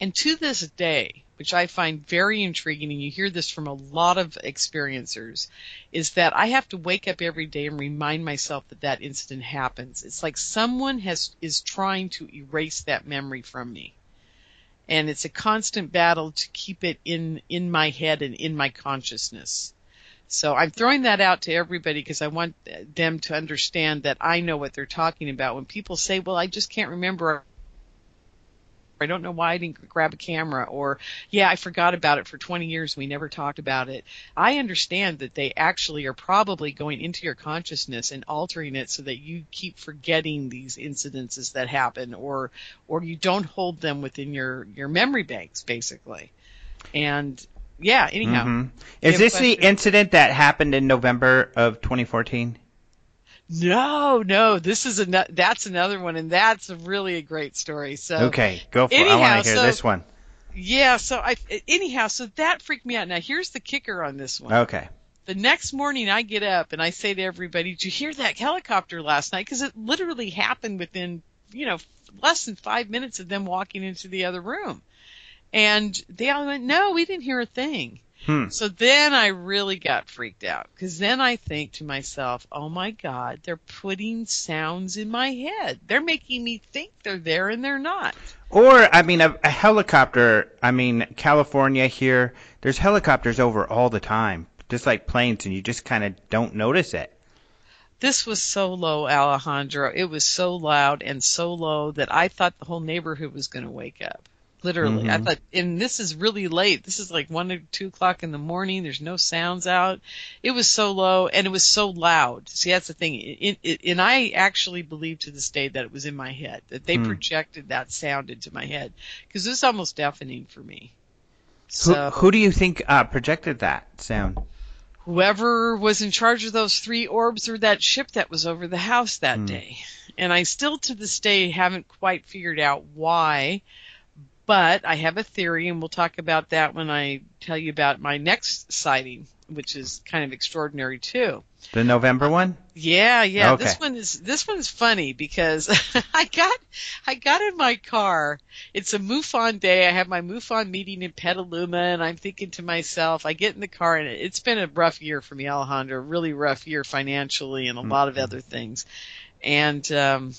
And to this day, which I find very intriguing, and you hear this from a lot of experiencers, is that I have to wake up every day and remind myself that that incident happens. It's like someone has is trying to erase that memory from me and it's a constant battle to keep it in in my head and in my consciousness. So I'm throwing that out to everybody because I want them to understand that I know what they're talking about. When people say, "Well, I just can't remember," I don't know why I didn't grab a camera, or "Yeah, I forgot about it for 20 years. We never talked about it." I understand that they actually are probably going into your consciousness and altering it so that you keep forgetting these incidences that happen, or or you don't hold them within your your memory banks, basically. And yeah, anyhow. Mhm. Is this the incident that happened in November of 2014? No, no, this is a that's another one, and that's a really a great story. So Okay, go for it. I anyhow, want to hear so- this one. yeah, so I anyhow, so that freaked me out. Now here's the kicker on this one. Okay. The next morning I get up and I say to everybody, "Did you hear that helicopter last night?" Because it literally happened within you know less than five minutes of them walking into the other room, and they all went, "No, we didn't hear a thing." Hmm. So then I really got freaked out because then I think to myself, oh my God, they're putting sounds in my head. They're making me think they're there and they're not. Or, I mean, a, a helicopter. I mean, California here, there's helicopters over all the time, just like planes, and you just kind of don't notice it. This was so low, Alejandro. It was so loud and so low that I thought the whole neighborhood was going to wake up. Literally, I Mhm. thought, and this is really late. This is like one or two o'clock in the morning. There's no sounds out. It was so low and it was so loud. See, that's the thing. It, it, and I actually believe to this day that it was in my head, that they Hmm. projected that sound into my head because it was almost deafening for me. Who, So who do you think uh, projected that sound? whoever was in charge of those three orbs or that ship that was over the house that Hmm. day. And I still to this day haven't quite figured out why, but I have a theory and we'll talk about that when I tell you about my next sighting, which is kind of extraordinary too. The November one? Yeah, yeah. This one is this one's funny because <laughs> I got I got in my car. It's a MUFON day. I have my MUFON meeting in Petaluma, and I'm thinking to myself, I get in the car, and it's been a rough year for me, Alejandro. A really rough year financially, and a lot of other things. And um,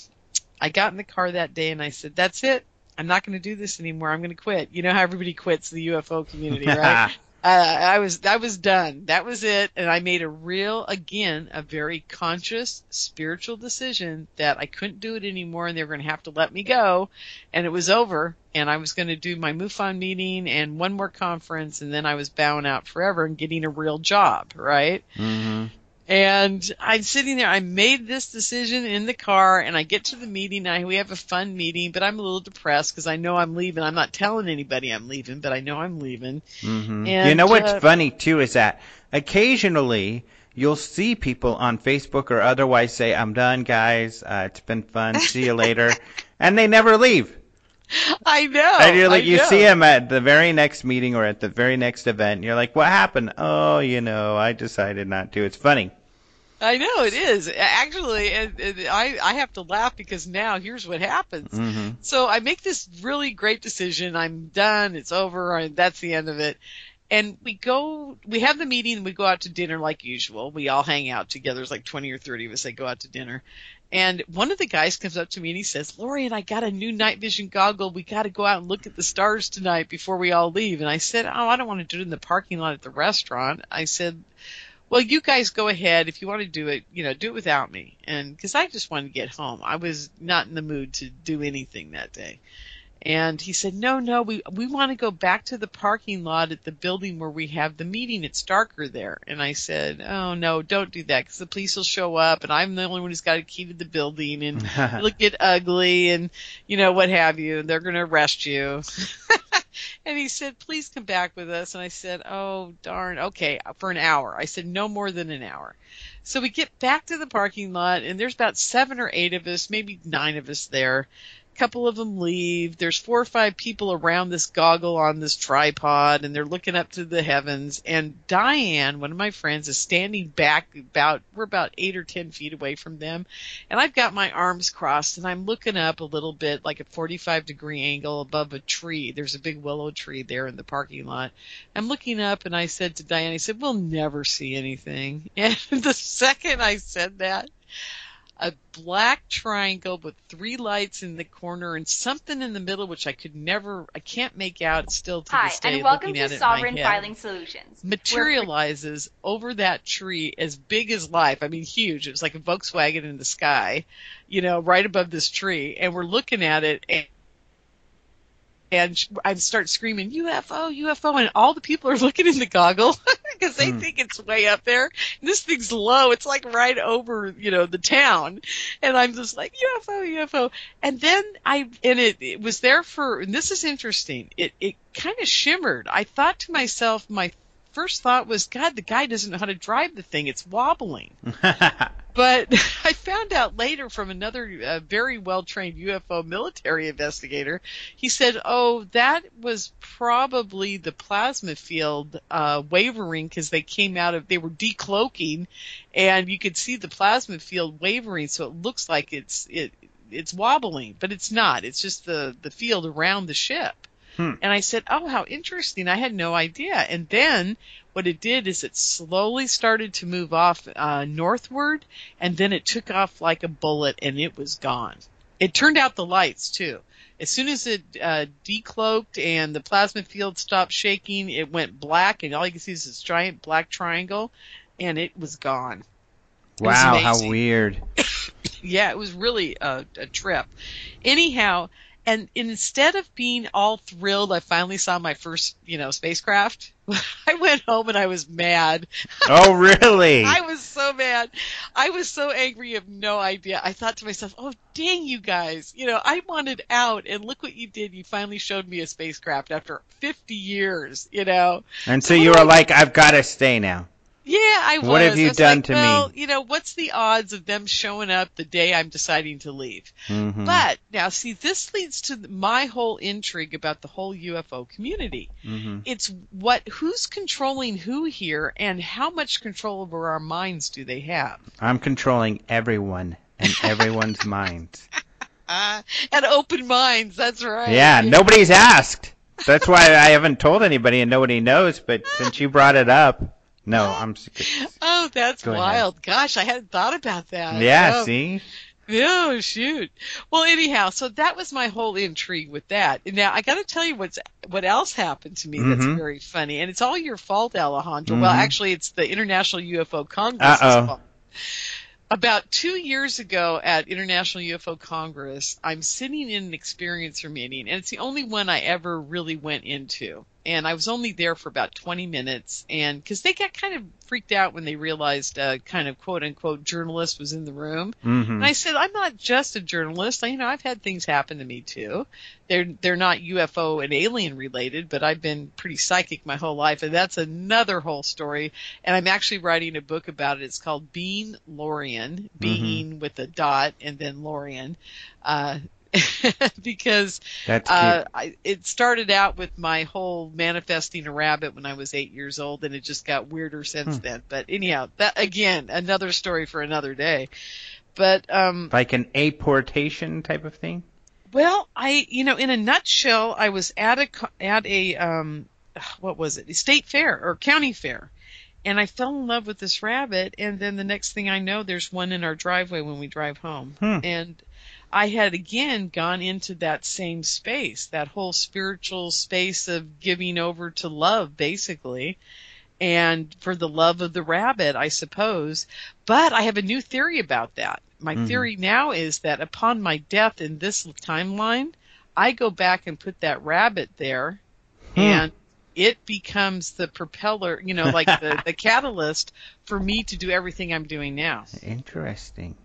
I got in the car that day, and I said, "That's it. I'm not going to do this anymore. I'm going to quit." You know how everybody quits the UFO community, right? <laughs> uh, I was I was done. That was it, and I made a real, again, a very conscious spiritual decision that I couldn't do it anymore, and they were going to have to let me go, and it was over. And I was going to do my MUFON meeting and one more conference, and then I was bowing out forever and getting a real job, right? hmm And I'm sitting there. I made this decision in the car, and I get to the meeting. I we have a fun meeting, but I'm a little depressed because I know I'm leaving. I'm not telling anybody I'm leaving, but I know I'm leaving. hmm And, you know what's uh, funny too is that occasionally you'll see people on Facebook or otherwise say, "I'm done, guys. Uh, it's been fun. See you later," <laughs> and they never leave. <laughs> I know. and you're like, I you know. see him at the very next meeting or at the very next event. And you're like, "What happened?" Oh, you know, I decided not to. It's funny. I know it is actually, and, and I I have to laugh because now here's what happens. hmm So I make this really great decision. I'm done. It's over. I, that's the end of it. And we go, we have the meeting and we go out to dinner like usual. We all hang out together. There's like 20 or 30 of us They go out to dinner. And one of the guys comes up to me and he says, Lori, and I got a new night vision goggle. We got to go out and look at the stars tonight before we all leave. And I said, Oh, I don't want to do it in the parking lot at the restaurant. I said, well, you guys go ahead. If you want to do it, you know, do it without me. And because I just wanted to get home. I was not in the mood to do anything that day. And he said, no, no, we, we want to go back to the parking lot at the building where we have the meeting. It's darker there. And I said, oh no, don't do that because the police will show up and I'm the only one who's got a key to the building and <laughs> it'll get ugly and, you know, what have you. They're going to arrest you. <laughs> and he said, please come back with us. And I said, oh darn, okay, for an hour. I said, no more than an hour. So we get back to the parking lot and there's about seven or eight of us, maybe nine of us there. Couple of them leave. There's four or five people around this goggle on this tripod and they're looking up to the heavens. And Diane, one of my friends, is standing back about, we're about eight or ten feet away from them. And I've got my arms crossed and I'm looking up a little bit like a 45 degree angle above a tree. There's a big willow tree there in the parking lot. I'm looking up and I said to Diane, I said, we'll never see anything. <laughs> And the second I said that, a black triangle with three lights in the corner and something in the middle which I could never, I can't make out still to Hi, this day. and welcome looking to at it in my Sovereign Filing Solutions. We're- materializes over that tree as big as life. I mean, huge. It was like a Volkswagen in the sky, you know, right above this tree. And we're looking at it and, and I start screaming, UFO, UFO, and all the people are <laughs> looking in the goggle <laughs> because they Hmm. think it's way up there. And this thing's low. It's like right over, you know, the town. And I'm just like, UFO, UFO. And then I, and it, it was there for, and this is interesting. It, it kind of shimmered. I thought to myself, my first thought was, God, the guy doesn't know how to drive the thing. It's wobbling. <laughs> But <laughs> I found out later from another uh, very well trained UFO military investigator. He said, "Oh, that was probably the plasma field uh, wavering because they came out of they were decloaking, and you could see the plasma field wavering, so it looks like it's it it's wobbling, but it's not. It's just the the field around the ship." Hmm. And I said, "Oh, how interesting! I had no idea." And then what it did is it slowly started to move off uh, northward, and then it took off like a bullet, and it was gone. It turned out the lights too. As soon as it uh, decloaked and the plasma field stopped shaking, it went black, and all you can see is this giant black triangle, and it was gone. was wow, how weird. <coughs> Yeah, it was really a, a trip. Anyhow, and instead of being all thrilled, I finally saw my first, you know, spacecraft. <laughs> I went home and I was mad. Oh, really? <laughs> I was so mad. I was so angry. You have no idea. I thought to myself, "Oh, dang you guys! You know, I wanted out, and look what you did. You finally showed me a spacecraft after 50 years. You know." and so you were like, I've got to stay now. Yeah, I was. What have you done like, to me? well, you know, what's the odds of them showing up the day I'm deciding to leave? hmm But now, see, this leads to my whole intrigue about the whole UFO community. hmm It's what, who's controlling who here, and how much control over our minds do they have? I'm controlling everyone and <laughs> everyone's minds. Uh, and open minds. That's right. Yeah, nobody's asked. That's why I haven't told anybody and nobody knows. But since you brought it up, no, I'm. <laughs> Oh, that's Go ahead. wild. Gosh, I hadn't thought about that. Yeah, Oh, see. Oh shoot. Well, anyhow, so that was my whole intrigue with that. Now I got to tell you what's what else happened to me that's Mhm. very funny, and it's all your fault, Alejandro. Well, Mhm. actually, it's the International UFO Congress. Fault. About two years ago at International UFO Congress, I'm sitting in an experiencer meeting, and it's the only one I ever really went into. And I was only there for about 20 minutes, and because they got kind of freaked out when they realized a kind of quote unquote journalist was in the room, Mm-hmm. and I said, I'm not just a journalist. I, you know, I've had things happen to me too. They're they're not UFO and alien related, but I've been pretty psychic my whole life, and that's another whole story. And I'm actually writing a book about it. It's called Being Lorien, being with a dot and then Lorien. Uh, <laughs> because uh, I, it started out with my whole manifesting a rabbit when I was eight years old, and it just got weirder since Hmm. then. But anyhow, that again, another story for another day. But um, like an apportation type of thing. well, I you know, in a nutshell, I was at a at a um, what was it, a state fair or county fair. And I fell in love with this rabbit, and then the next thing I know, there's one in our driveway when we drive home. Hmm. And I had again gone into that same space, that whole spiritual space of giving over to love, basically, and for the love of the rabbit, I suppose. But I have a new theory about that. My Mhm. theory now is that upon my death in this timeline, I go back and put that rabbit there, Hmm. and it becomes the propeller, you know, like the, <laughs> the catalyst for me to do everything I'm doing now. Interesting.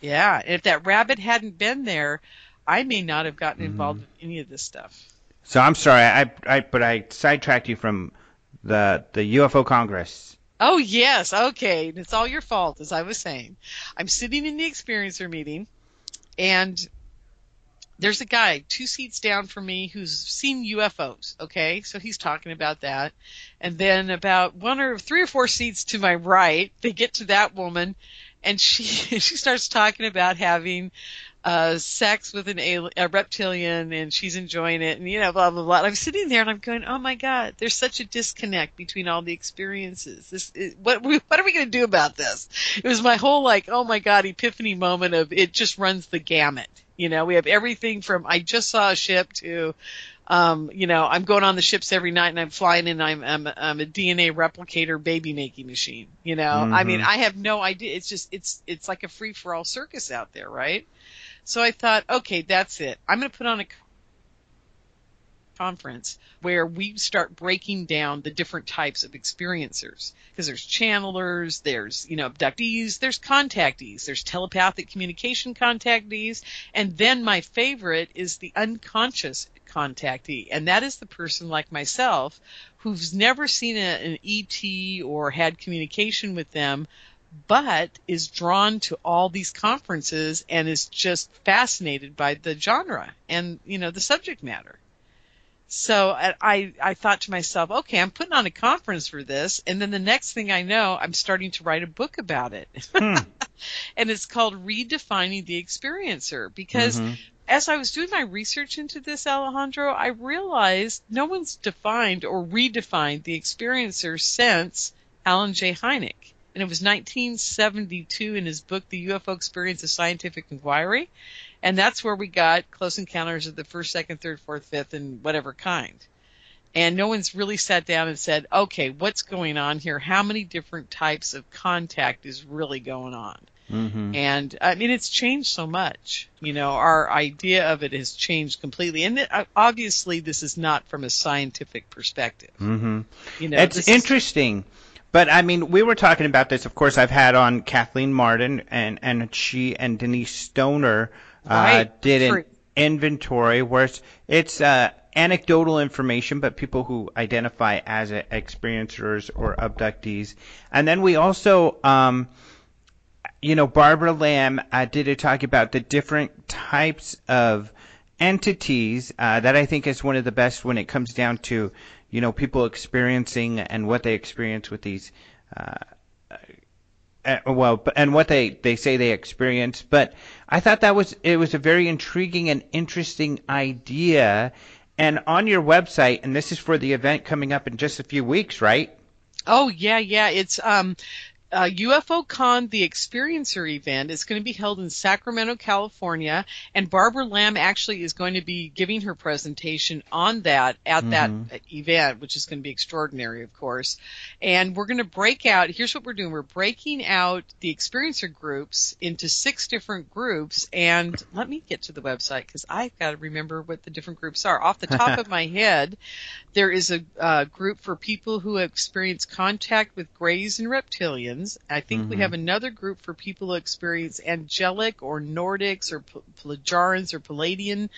Yeah, if that rabbit hadn't been there, I may not have gotten involved Mm-hmm. in any of this stuff. So I'm sorry, I, I but I sidetracked you from the the UFO Congress. Oh yes, okay. It's all your fault, as I was saying. I'm sitting in the experiencer meeting, and there's a guy two seats down from me who's seen UFOs. Okay, so he's talking about that, and then about one or three or four seats to my right, they get to that woman, and she <laughs> she starts talking about having uh sex with an alien, a reptilian and she's enjoying it and you know blah blah blah. And I'm sitting there and I'm going, "Oh my god, there's such a disconnect between all the experiences. This is, what we, what are we going to do about this?" It was my whole like, "Oh my god, epiphany moment of it just runs the gamut." You know, we have everything from I just saw a ship to um, you know, I'm going on the ships every night and I'm flying and I'm, I'm, I'm a DNA replicator baby making machine. You know, I mean, Mhm. I have no idea. It's just, it's, it's like a free for all circus out there, right? So I thought, okay, that's it. I'm going to put on a conference where we start breaking down the different types of experiencers because there's channelers, there's, you know, abductees, there's contactees, there's telepathic communication contactees, and then my favorite is the unconscious contactee, and that is the person like myself who's never seen a, an ET or had communication with them, but is drawn to all these conferences and is just fascinated by the genre and you know the subject matter. So I, I thought to myself, okay, I'm putting on a conference for this, and then the next thing I know, I'm starting to write a book about it, Hmm. <laughs> and it's called Redefining the Experiencer because Mhm. as I was doing my research into this, Alejandro, I realized no one's defined or redefined the experiencer since Alan J. Hynek. And it was 1972 in his book, The UFO Experience of Scientific Inquiry. And that's where we got Close Encounters of the First, Second, Third, Fourth, Fifth, and whatever kind. And no one's really sat down and said, okay, what's going on here? How many different types of contact is really going on? Mhm. And I mean, it's changed so much. You know, our idea of it has changed completely. And it, uh, obviously, this is not from a scientific perspective. Mhm. You know, it's this is- interesting. But I mean, we were talking about this. Of course, I've had on Kathleen Marden, and and she and Denise Stoner uh, Right. did an inventory where it's, it's uh, anecdotal information, but people who identify as experiencers or abductees. And then we also, um, you know, Barbara Lamb uh, did a talk about the different types of entities uh, that I think is one of the best when it comes down to, you know, people experiencing and what they experience with these. Uh, uh, well, and what they, they say they experience, but I thought that was it was a very intriguing and interesting idea. And on your website, and this is for the event coming up in just a few weeks, right? Oh yeah, yeah. It's um, uh, UFO Con, the Experiencer event, is going to be held in Sacramento, California, and Barbara Lamb actually is going to be giving her presentation on that at mm-hmm. that event, which is going to be extraordinary, of course. And we're going to break out. Here's what we're doing: we're breaking out the Experiencer groups into six different groups. And let me get to the website because I've got to remember what the different groups are. Off the top of <laughs> my head, there is a uh, group for people who experience contact with greys and reptilians. I think mm-hmm. we have another group for people who experience angelic or Nordics or Pleiadians or Palladian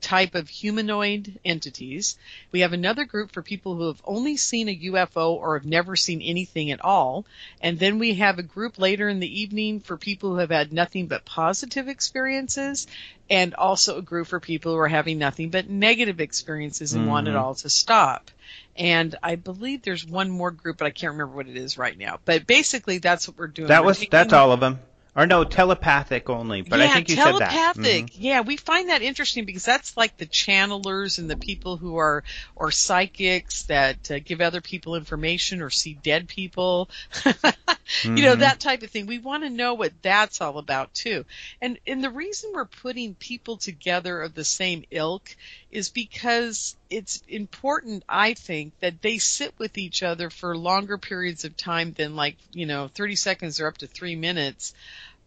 type of humanoid entities. We have another group for people who have only seen a UFO or have never seen anything at all. And then we have a group later in the evening for people who have had nothing but positive experiences and also a group for people who are having nothing but negative experiences and mm-hmm. want it all to stop. And I believe there's one more group, but I can't remember what it is right now. But basically, that's what we're doing. That was that's all of them. Or no, telepathic only. But yeah, I think you said that. telepathic. Mm-hmm. Yeah, we find that interesting because that's like the channelers and the people who are or psychics that uh, give other people information or see dead people. mm-hmm. <laughs> You know that type of thing. We want to know what that's all about too. And and the reason we're putting people together of the same ilk is because it's important, I think, that they sit with each other for longer periods of time than like, you know, 30 seconds or up to three minutes,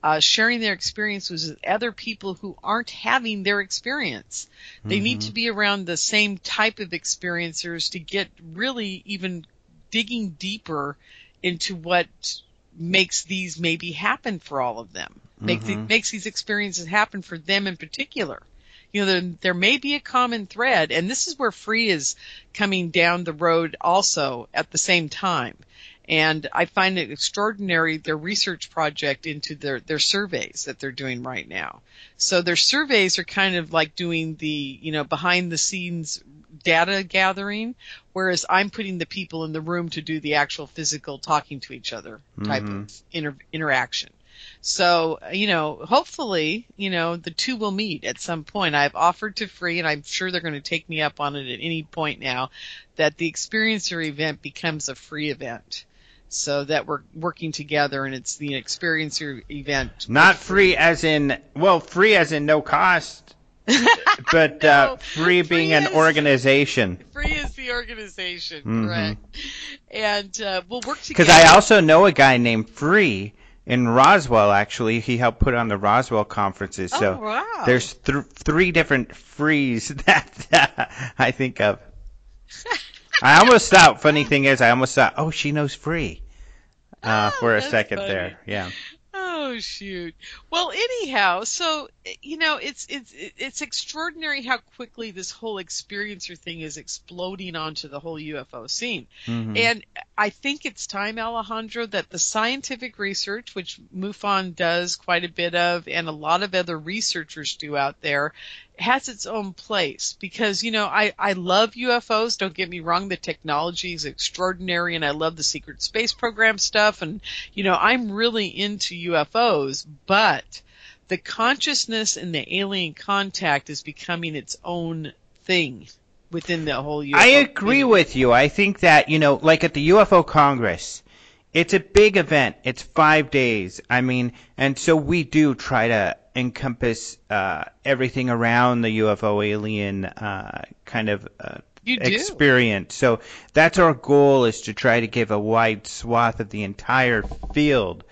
uh, sharing their experiences with other people who aren't having their experience. They mm-hmm. need to be around the same type of experiencers to get really even digging deeper into what makes these maybe happen for all of them. Makes mm-hmm. makes these experiences happen for them in particular you know, there, there may be a common thread, and this is where free is coming down the road also at the same time. And I find it extraordinary their research project into their, their surveys that they're doing right now. So their surveys are kind of like doing the, you know, behind the scenes data gathering, whereas I'm putting the people in the room to do the actual physical talking to each other type mm-hmm. of inter- interaction. So, you know, hopefully, you know, the two will meet at some point. I've offered to free, and I'm sure they're going to take me up on it at any point now, that the experiencer event becomes a free event. So that we're working together and it's the experiencer event. Not free as in, well, free as in no cost. <laughs> but no, uh, free, free being is, an organization. Free is the organization, mm-hmm. correct? And uh, we'll work together. Because I also know a guy named Free in Roswell. Actually, he helped put on the Roswell conferences. So oh, wow. there's th- three different frees <laughs> that uh, I think of. <laughs> I almost thought. Funny thing is, I almost thought, oh, she knows free. Uh, oh, for a second funny. there, yeah. Oh shoot. Well, anyhow, so you know, it's it's it's extraordinary how quickly this whole experiencer thing is exploding onto the whole UFO scene. Mm-hmm. And I think it's time, Alejandro, that the scientific research, which MUFON does quite a bit of, and a lot of other researchers do out there, has its own place because you know I I love UFOs. Don't get me wrong, the technology is extraordinary, and I love the secret space program stuff, and you know I'm really into UFOs, but the consciousness and the alien contact is becoming its own thing within the whole UFO. I agree community. with you. I think that you know, like at the UFO Congress. It's a big event. It's five days. I mean, and so we do try to encompass uh, everything around the UFO alien uh, kind of uh, experience. So that's our goal is to try to give a wide swath of the entire field.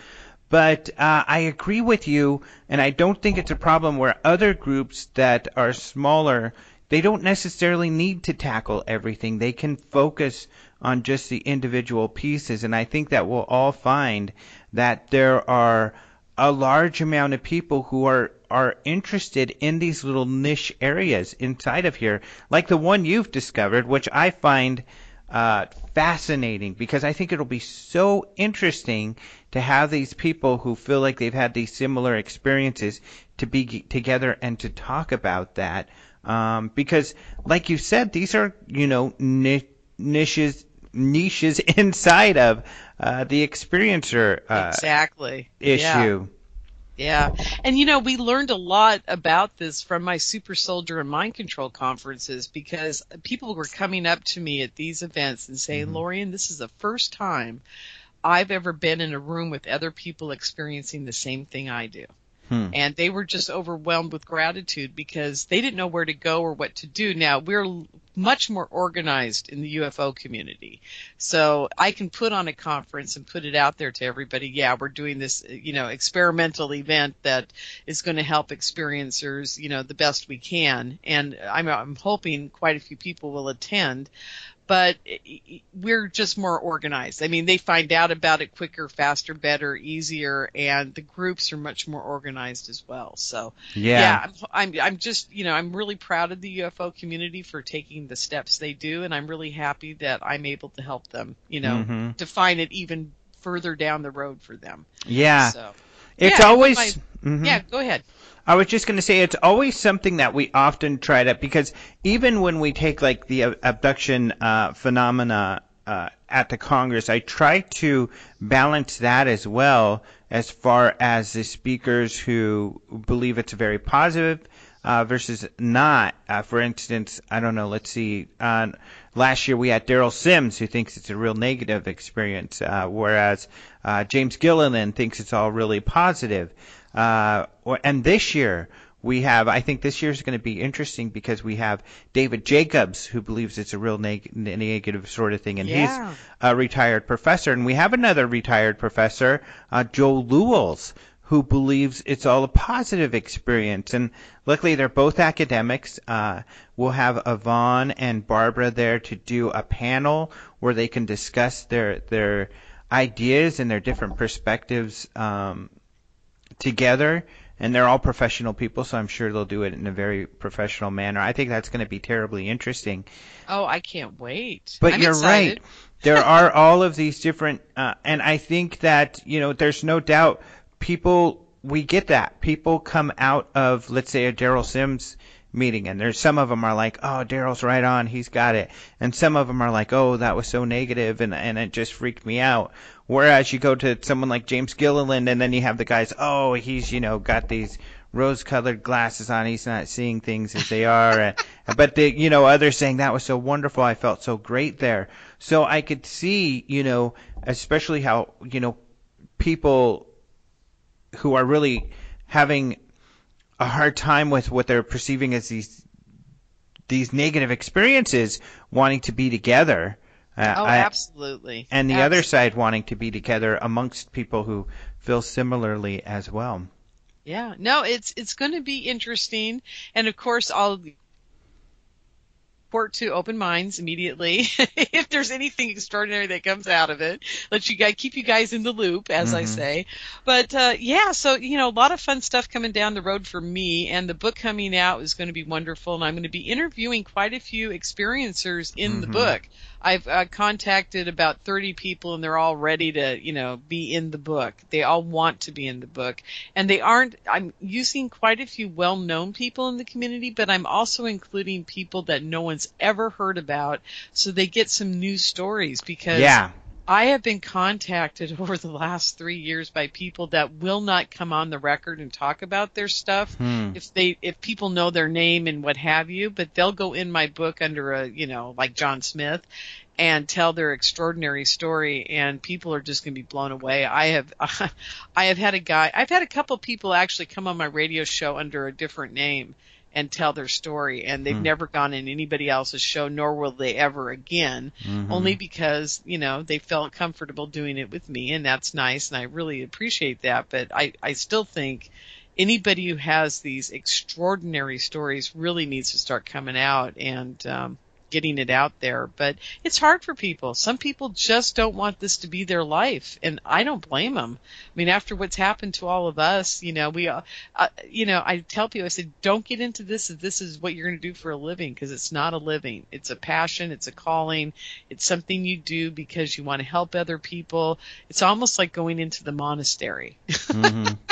But uh, I agree with you, and I don't think it's a problem where other groups that are smaller, they don't necessarily need to tackle everything. They can focus on just the individual pieces, and I think that we'll all find that there are a large amount of people who are are interested in these little niche areas inside of here, like the one you've discovered, which I find uh, fascinating because I think it'll be so interesting to have these people who feel like they've had these similar experiences to be together and to talk about that. Um, because, like you said, these are you know niches niches <laughs> inside of uh, the experiencer uh, exactly issue. Yeah. Yeah. And you know, we learned a lot about this from my super soldier and mind control conferences because people were coming up to me at these events and saying, mm-hmm. Lorien, this is the first time I've ever been in a room with other people experiencing the same thing I do. Hmm. And they were just overwhelmed with gratitude because they didn't know where to go or what to do. Now we're much more organized in the UFO community. So I can put on a conference and put it out there to everybody. Yeah, we're doing this, you know, experimental event that is going to help experiencers, you know, the best we can. And I'm, I'm hoping quite a few people will attend but we're just more organized. I mean, they find out about it quicker, faster, better, easier, and the groups are much more organized as well. So, yeah, yeah I'm, I'm, I'm just, you know, I'm really proud of the UFO community for taking the steps they do, and I'm really happy that I'm able to help them, you know, mm-hmm. define it even further down the road for them. Yeah. So, it's yeah, always. My, mm-hmm. Yeah, go ahead. I was just going to say it's always something that we often try to because even when we take like the abduction uh, phenomena uh, at the Congress, I try to balance that as well as far as the speakers who believe it's very positive uh, versus not. Uh, for instance, I don't know. Let's see. Uh, last year we had Derrel Sims who thinks it's a real negative experience, uh, whereas uh, James Gilliland thinks it's all really positive. Uh, and this year we have, I think this year is going to be interesting because we have David Jacobs who believes it's a real neg- negative sort of thing, and yeah. he's a retired professor. And we have another retired professor, uh, Joe Lewels, who believes it's all a positive experience. And luckily, they're both academics. Uh, we'll have Yvonne and Barbara there to do a panel where they can discuss their their ideas and their different perspectives um, together and they're all professional people, so I'm sure they'll do it in a very professional manner. I think that's going to be terribly interesting. Oh, I can't wait. But I'm you're excited. right. <laughs> there are <laughs> all of these different, uh, and I think that you know, there's no doubt people we get that people come out of, let's say, a Derrel Sims meeting, and there's some of them are like, oh, Derrel's right on, he's got it, and some of them are like, oh, that was so negative, and and it just freaked me out. Whereas you go to someone like James Gilliland, and then you have the guys, oh, he's you know got these rose-colored glasses on, he's not seeing things as they are. and, <laughs> but the you know others saying that was so wonderful, I felt so great there. So I could see you know especially how you know people who are really having a hard time with what they're perceiving as these these negative experiences wanting to be together uh, oh, I, absolutely. And the absolutely. other side wanting to be together amongst people who feel similarly as well. Yeah, no, it's it's going to be interesting, and of course, I'll report to open minds immediately <laughs> if there's anything extraordinary that comes out of it. Let you guys keep you guys in the loop, as Mm-hmm. I say. But uh, yeah, so you know, a lot of fun stuff coming down the road for me, and the book coming out is going to be wonderful, and I'm going to be interviewing quite a few experiencers in the Mhm. book. I've uh, contacted about 30 people and they're all ready to, you know, be in the book. They all want to be in the book. And they aren't, I'm using quite a few well-known people in the community, but I'm also including people that no one's ever heard about so they get some new stories because Yeah. I have been contacted <laughs> over the last three years by people that will not come on the record and talk about their stuff Hmm. if they if people know their name and what have you, but they'll go in my book under a you know like John Smith and tell their extraordinary story and people are just going to be blown away. I have <laughs> I have had a guy I've had a couple people actually come on my radio show under a different name and tell their story and they've Hmm. never gone in anybody else's show nor will they ever again Mhm. only because you know they felt comfortable doing it with me and that's nice and i really appreciate that but i i still think anybody who has these extraordinary stories really needs to start coming out and um getting it out there but it's hard for people. Some people just don't want this to be their life and i don't blame them i mean after what's happened to all of us you know we uh, uh, you know i tell people i said don't get into this if this is what you're going to do for a living because it's not a living. It's a passion it's a calling it's something you do because you want to help other people. It's almost like going into the monastery. Mhm. <laughs>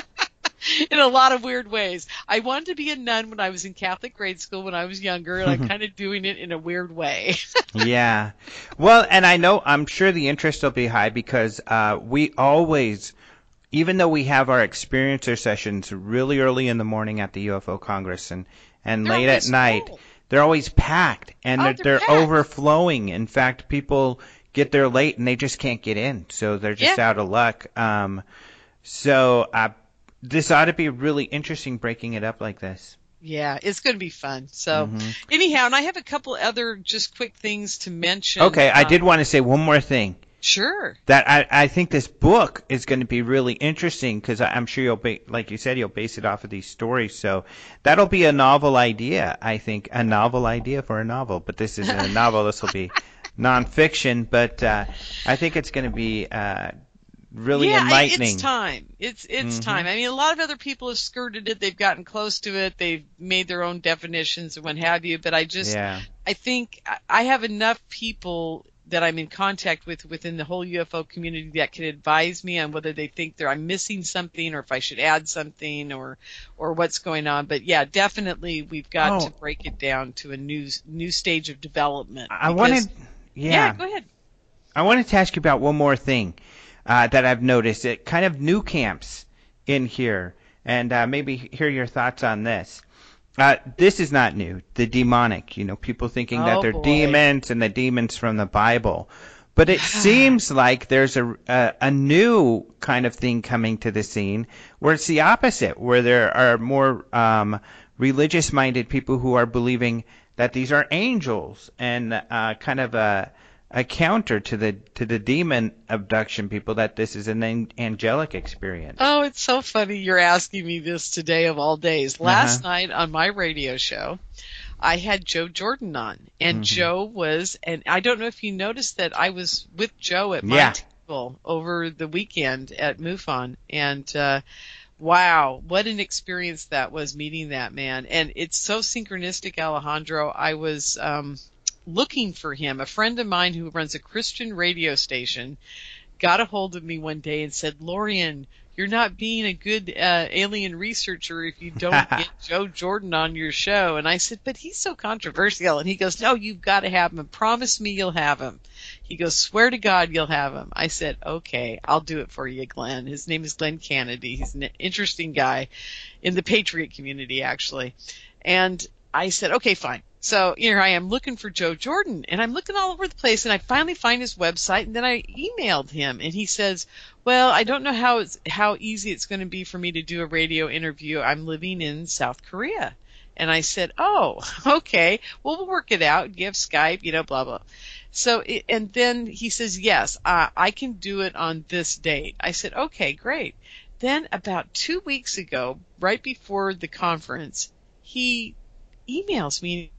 <laughs> in a lot of weird ways. I wanted to be a nun when I was in Catholic grade school when I was younger, and I'm kind of doing it in a weird way. <laughs> yeah. Well, and I know I'm sure the interest will be high because uh, we always, even though we have our experiencer sessions really early in the morning at the UFO Congress and and They're late at night, full. they're always packed and Oh, they're, they're they're packed. overflowing. In fact, people get there late and they just can't get in, so they're just Yeah. out of luck. Um, so uh, this ought to be really interesting breaking it up like this. Yeah, it's going to be fun. So Mhm. anyhow, and I have a couple other just quick things to mention. Okay, I Um, did want to say one more thing. Sure. that I, I think this book is going to be really interesting because I'm sure you'll be, like you said, you'll base it off of these stories. So that'll be a novel idea. I think a novel idea for a novel, but this isn't a novel. This will be <laughs> nonfiction. But uh, I think it's going to be uh, really yeah, enlightening. it's time. It's it's Mhm. time. I mean, a lot of other people have skirted it. They've gotten close to it. They've made their own definitions and what have you. But I just, yeah. I think I- have enough people that I'm in contact with within the whole UFO community that can advise me on whether they think that I'm missing something or if I should add something or or what's going on. But yeah, definitely we've got Oh. to break it down to a new new stage of development. I because- wanted, yeah, go ahead. I wanted to ask you about one more thing uh, that I've noticed. It kind of new camps in here, and uh, maybe hear your thoughts on this. Uh, this is not new. The demonic, you know, people thinking that Oh, they're boy. demons and the demons from the Bible. But it <sighs> seems like there's a, a a new kind of thing coming to the scene where it's the opposite, where there are more um, religious-minded people who are believing that these are angels and uh, kind of a a counter to the to the demon abduction people that this is an an- angelic experience. Oh, it's so funny you're asking me this today of all days. Last night on my radio show, I had Joe Jordan on, and Mhm. Joe was, and I don't know if you noticed that I was with Joe at my Yeah. table over the weekend at MUFON, and uh, wow, what an experience that was meeting that man. And it's so synchronistic, Alejandro. I was um, looking for him. A friend of mine who runs a Christian radio station got a hold of me one day and said, Lorien, you're not being a good uh, alien researcher if you don't <laughs> get Joe Jordan on your show. And I said, but he's so controversial. And he goes, no, you've got to have him. Promise me you'll have him. He goes, swear to God you'll have him. I said, okay, I'll do it for you, Glenn. His name is Glenn Kennedy. He's an interesting guy in the Patriot community, actually. And I said, okay, fine. So here I am looking for Joe Jordan and I'm looking all over the place and I finally find his website and then I emailed him and he says, well, I don't know how it's, how easy it's going to be for me to do a radio interview. I'm living in South Korea. And I said, oh, <laughs> okay. Well, we'll work it out. Give Skype, you know, blah, blah. So, it, and then he says, yes, uh, I can do it on this date. I said, okay, great. Then about two weeks ago, right before the conference, he emails me.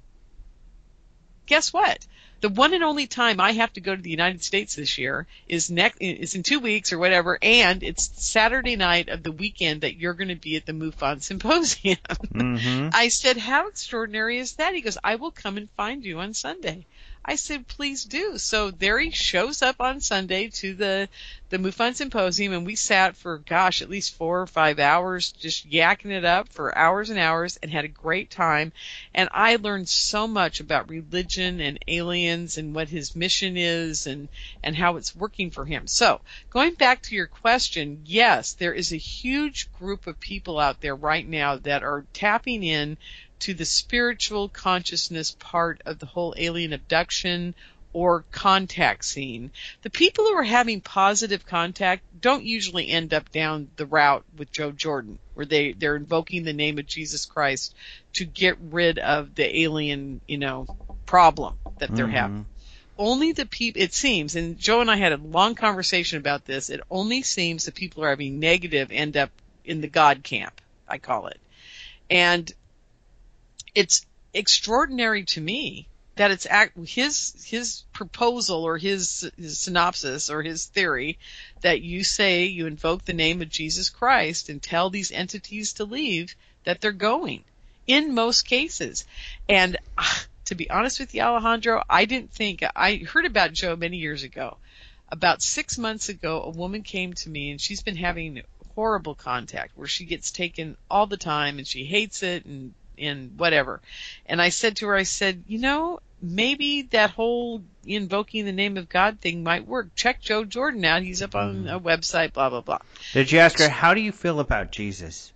Guess what? The one and only time I have to go to the United States this year is next is in two weeks or whatever, and it's Saturday night of the weekend that you're going to be at the MUFON symposium. hmm <laughs> I said, "How extraordinary is that?" He goes, "I will come and find you on Sunday." I said, "Please do." So there he shows up on Sunday to the the MUFON symposium, and we sat for gosh, at least four or five hours, just yakking it up for hours and hours, and had a great time. And I learned so much about religion and aliens and what his mission is, and and how it's working for him. So going back to your question, yes, there is a huge group of people out there right now that are tapping in to the spiritual consciousness part of the whole alien abduction or contact scene. The people who are having positive contact don't usually end up down the route with Joe Jordan, where they, they're invoking the name of Jesus Christ to get rid of the alien, you know, problem that they're Mhm. having. Only the people, it seems, and Joe and I had a long conversation about this, it only seems the people who are having negative end up in the God camp, I call it. And it's extraordinary to me that it's act his his proposal or his, his synopsis or his theory that you say you invoke the name of Jesus Christ and tell these entities to leave that they're going in most cases. And ah, to be honest with you Alejandro I didn't think I heard about Joe many years ago. About 6 months ago a woman came to me and she's been having horrible contact where she gets taken all the time and she hates it and and whatever. And I said to her, I said, you know, maybe that whole invoking the name of God thing might work. Check Joe Jordan out. He's up on a website, blah, blah, blah. Did you ask her how do you feel about Jesus?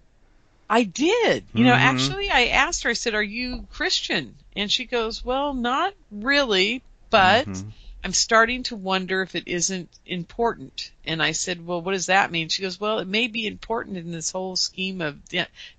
I did. You know, Mhm. actually, I asked her, I said, are you Christian? And she goes, well, not really, but Mhm. I'm starting to wonder if it isn't important. And I said, well, what does that mean? She goes, well, it may be important in this whole scheme of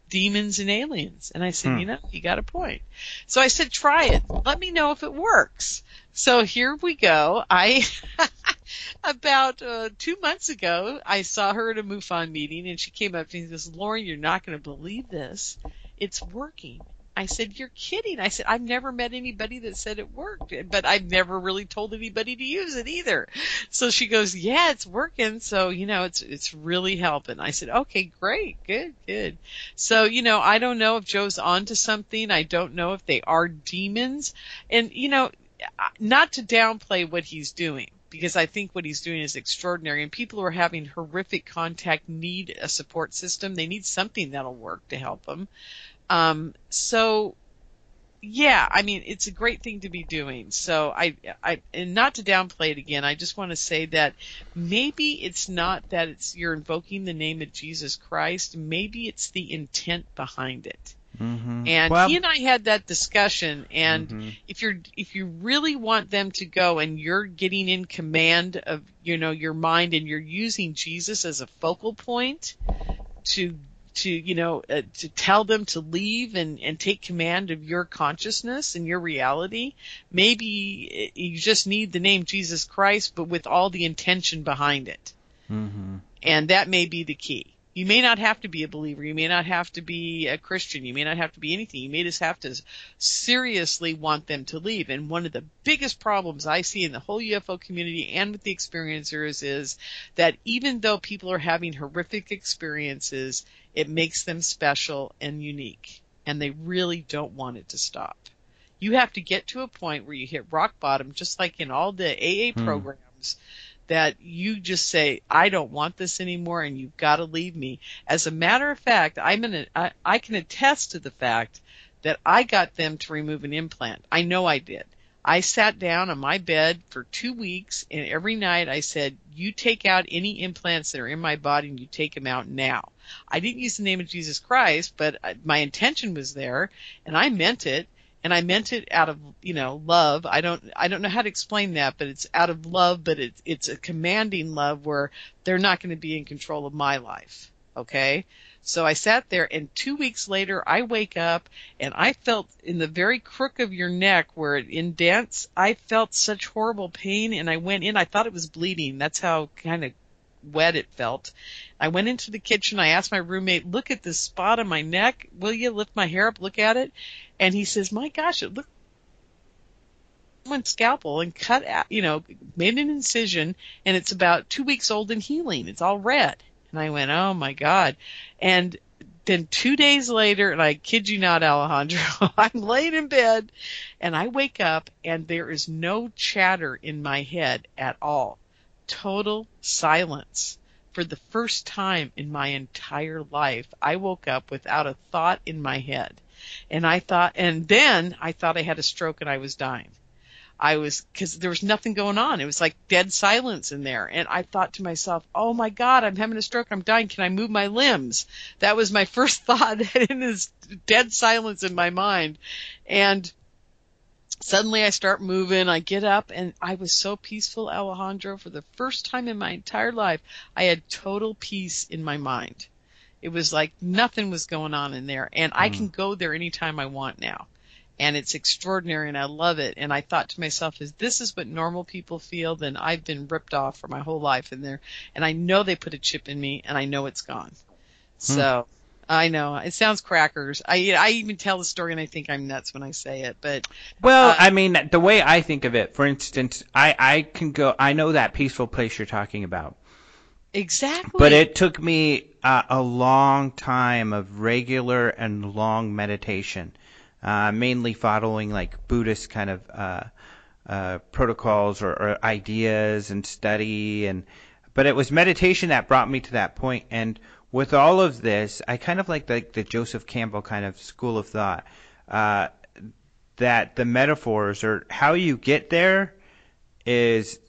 demons and aliens. And I said, Hmm. you know, you got a point. So I said, try it. Let me know if it works. So here we go. I, <laughs> about uh, two months ago, I saw her at a MUFON meeting and she came up to me and says, Lauren, you're not going to believe this. It's working. I said, you're kidding. I said, I've never met anybody that said it worked, but I've never really told anybody to use it either. So she goes, yeah, it's working. So, you know, it's, it's really helping. I said, okay, great, good, good. So, you know, I don't know if Joe's onto something. I don't know if they are demons. And, you know, not to downplay what he's doing because I think what he's doing is extraordinary and people who are having horrific contact need a support system. They need something that'll work to help them. Um, so yeah, I mean, it's a great thing to be doing. So I, I, and not to downplay it again, I just want to say that maybe it's not that it's, you're invoking the name of Jesus Christ. Maybe it's the intent behind it. Mm-hmm. And well, he and I had that discussion and Mhm. if you're if you really want them to go and you're getting in command of you know your mind and you're using Jesus as a focal point to to you know uh, to tell them to leave and and take command of your consciousness and your reality maybe uh, you just need the name Jesus Christ but with all the intention behind it Mhm. and that may be the key. You may not have to be a believer. You may not have to be a Christian. You may not have to be anything. You may just have to seriously want them to leave. And one of the biggest problems I see in the whole UFO community and with the experiencers is that even though people are having horrific experiences, it makes them special and unique. And they really don't want it to stop. You have to get to a point where you hit rock bottom, just like in all the AA Hmm. programs that you just say, I don't want this anymore and you've got to leave me. As a matter of fact, I'm in a, I, I can attest to the fact that I got them to remove an implant. I know I did. I sat down on my bed for two weeks and every night I said, you take out any implants that are in my body and you take them out now. I didn't use the name of Jesus Christ, but uh, my intention was there and I meant it and I meant it out of you know love. I don't I don't know how to explain that, but it's out of love, but it's it's a commanding love where they're not going to be in control of my life. Okay. So I sat there and two weeks later I wake up and I felt in the very crook of your neck where it indents, I felt such horrible pain and I went in, I thought it was bleeding. That's how kind of wet it felt. I went into the kitchen. I asked my roommate, look at this spot on my neck. Will you lift my hair up? Look at it. And he says, my gosh, it looked one scalpel and cut out, you know, made an incision and it's about two weeks old and healing. It's all red. And I went, oh my God. And then two days later, and I kid you not, Alejandro, <laughs> I'm laying in bed and I wake up and there is no chatter in my head at all. Total silence. For the first time in my entire life, I woke up without a thought in my head. And I thought, and then I thought I had a stroke and I was dying. I was, cause there was nothing going on. It was like dead silence in there. And I thought to myself, oh my God, I'm having a stroke. I'm dying. Can I move my limbs? That was my <laughs> first thought <laughs> in this dead silence in my mind. And suddenly I start moving. I get up and I was so peaceful, Alejandro. For the first time in my entire life, I had total peace in my mind. It was like nothing was going on in there. And I can mm. go there anytime I want now and it's extraordinary and I love it. And I thought to myself, if this is what normal people feel, then I've been ripped off for my whole life in there. And I know they put a chip in me and I know it's gone. Hmm. So I know it sounds crackers. I, I even tell the story and I think I'm nuts when I say it, but Well, Uh, I mean, the way I think of it, for instance, I, I can go, I know that peaceful place you're talking about, exactly. but it took me uh, a long time of regular and long meditation, uh, mainly following like Buddhist kind of uh, uh, protocols or, or ideas and study, and but it was meditation that brought me to that. And with all of this, I kind of like the, the Joseph Campbell kind of school of thought. Uh, that the metaphors or how you get there is,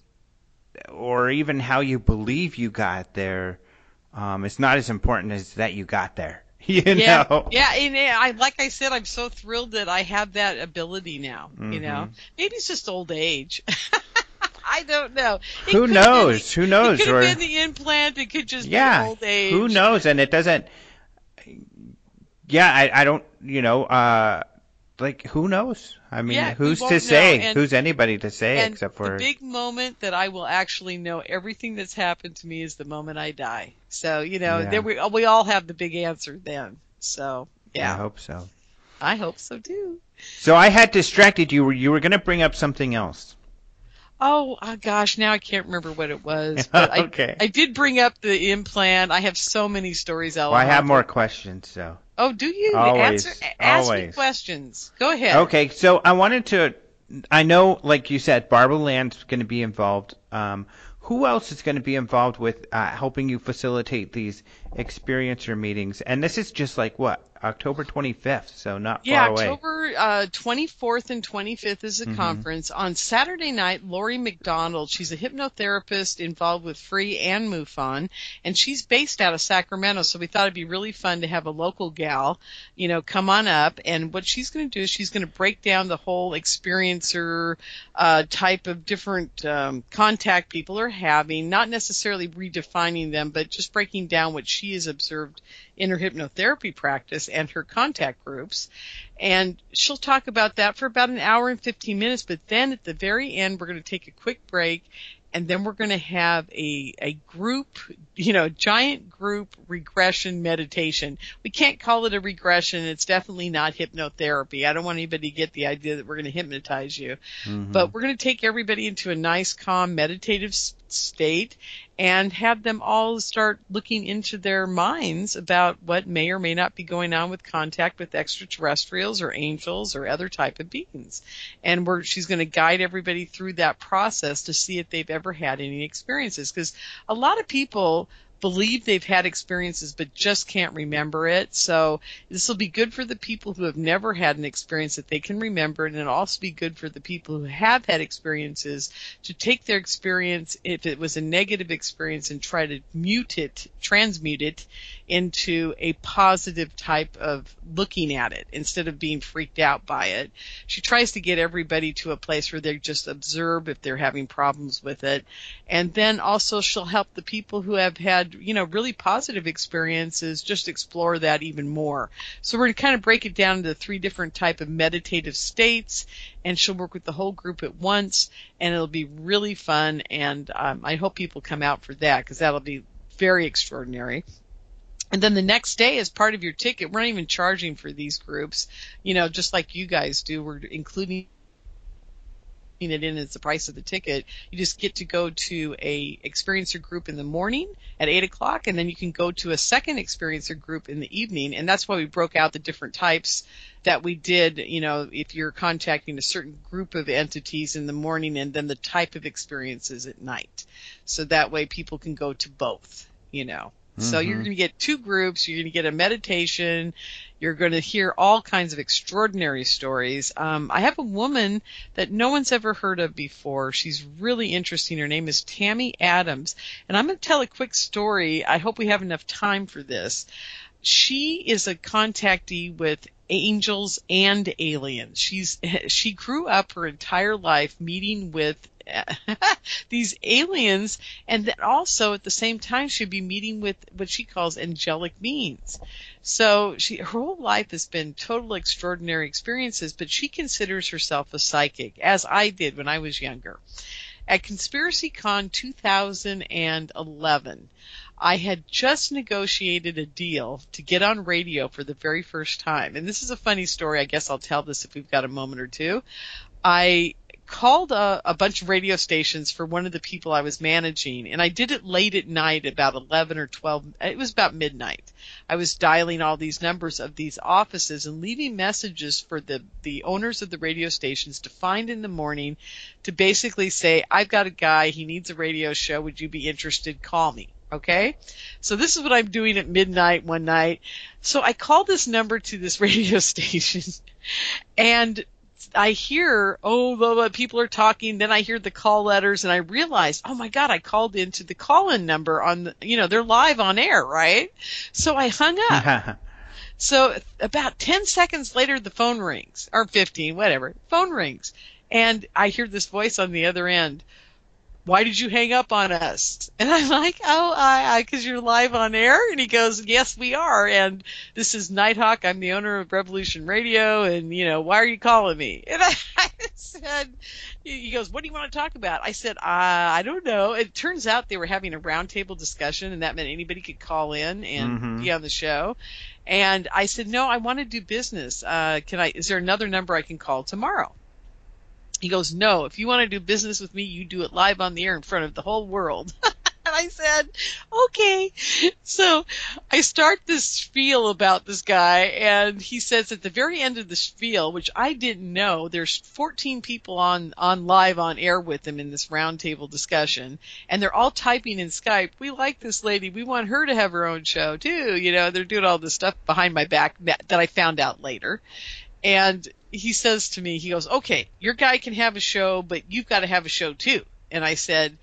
or even how you believe you got there, um, is not as important as that you got there. <laughs> You yeah, know? yeah, and I like I said, I'm so thrilled that I have that ability now. You know, Mhm. maybe it's just old age. <laughs> I don't know. It Who knows? the- Who knows? It could Or- have been the implant. It could just yeah. be old age. Who knows? And it doesn't. Yeah, I, I don't. You know, uh, like who knows? I mean, Yeah, who's to say? and- who's anybody to say except the for? big moment that I will actually know everything that's happened to me is the moment I die. So you know, Yeah. then we we all have the big answer then. So yeah, I hope so. I hope so too. So I had distracted you. You were going to bring up something else. Oh, oh gosh, now I can't remember what it was. <laughs> But Okay. I, I did bring up the implant. I have so many stories. Well, I have more questions, so. Oh, do you? Always, Answer, ask me questions. Go ahead. Okay, so I wanted to. I know, like you said, Barbara Lamb's going to be involved. Um, who else is going to be involved with uh, helping you facilitate these experiencer meetings? And this is just like what October 25th, so not Yeah, far away. October uh, 24th and 25th is a Mhm. conference. On Saturday night, Lori McDonald, she's a hypnotherapist involved with Free and MUFON, and she's based out of Sacramento, so we thought it'd be really fun to have a local gal, you know, come on up. And what she's going to do is she's going to break down the whole experiencer uh, type of different um, contact people are having, not necessarily redefining them, but just breaking down what she has observed in her hypnotherapy practice and her contact groups. And she'll talk about that for about an hour and 15 minutes, but then at the very end, we're going to take a quick break and then we're going to have a, a group, you know, giant group regression meditation. We can't call it a regression. It's definitely not hypnotherapy. I don't want anybody to get the idea that we're going to hypnotize you. Mhm. But we're going to take everybody into a nice, calm, meditative s- state and have them all start looking into their minds about what may or may not be going on with contact with extraterrestrials or angels or other type of beings. And we're, she's going to guide everybody through that process to see if they've ever had any experiences. Because a lot of people believe they've had experiences but just can't remember it. So this will be good for the people who have never had an experience that they can remember and it'll also be good for the people who have had experiences to take their experience if it was a negative experience and try to mute it, transmute it into a positive type of looking at it instead of being freaked out by it. She tries to get everybody to a place where they just observe if they're having problems with it. And then also she'll help the people who have had, you know, really positive experiences just explore that even more. So we're going to kind of break it down into three different type of meditative states and she'll work with the whole group at once and it'll be really fun and um, I hope people come out for that because that'll be very extraordinary. And then the next day, as part of your ticket, we're not even charging for these groups, you know, just like you guys do. We're including it in as the price of the ticket. You just get to go to a experiencer group in the morning at eight o'clock, and then you can go to a second experiencer group in the evening. And that's why we broke out the different types that we did. You know, if you're contacting a certain group of entities in the morning, and then the type of experiences at night, so that way people can go to both. You know. So you're Mhm. going to get two groups. You're going to get a meditation. You're going to hear all kinds of extraordinary stories. Um, I have a woman that no one's ever heard of before. She's really interesting. Her name is Tammy Adams. And I'm going to tell a quick story. I hope we have enough time for this. She is a contactee with angels and aliens. She's <laughs> she grew up her entire life meeting with <laughs> these aliens and then also at the same time she'd be meeting with what she calls angelic beings. So she her whole life has been total extraordinary experiences, but she considers herself a psychic, as I did when I was younger. At ConspiracyCon 2011, I had just negotiated a deal to get on radio for the very first time. And this is a funny story. I guess I'll tell this if we've got a moment or two. I called a, a bunch of radio stations for one of the people I was managing, and I did it late at night, about 11 or 12. It was about midnight. I was dialing all these numbers of these offices and leaving messages for the, the owners of the radio stations to find in the morning to basically say, I've got a guy, he needs a radio show, would you be interested? Call me. Okay? So this is what I'm doing at midnight one night. So I called this number to this <laughs> radio station and I hear, oh, blah, blah, people are talking. Then I hear the call letters and I realize, oh my God, I called into the call in number on the, you know, they're live on air, right? So I hung up. <laughs> So about 10 seconds later, the phone rings, or 15, whatever. Phone rings. And I hear this voice on the other end. Why did you hang up on us? <laughs> And I'm like, oh, I, because you're live on air. And he goes, yes, we are. And this is Nighthawk. I'm the owner of Revolution Radio. And, you know, why are you calling me? <laughs> And I, I said, he goes, what do you want to talk about? I said, uh, I don't know. It turns out they were having a roundtable discussion and that meant anybody could call in and Mhm. be on the show. And I said, no, I want to do business. Uh, can I, is there another number I can call tomorrow? He goes, no, if you want to do business with me, you do it live on the air in front of the whole world. <laughs> and I said, okay. So I start this spiel about this guy and he says at the very end of the spiel, which I didn't know, there's 14 people on, on live on air with him in this roundtable discussion and they're all typing in Skype, we like this lady. We want her to have her own show too. You know, they're doing all this stuff behind my back that, I found out later. And he says to me, he goes, okay, your guy can have a show, but you've got to have a show too. And I said,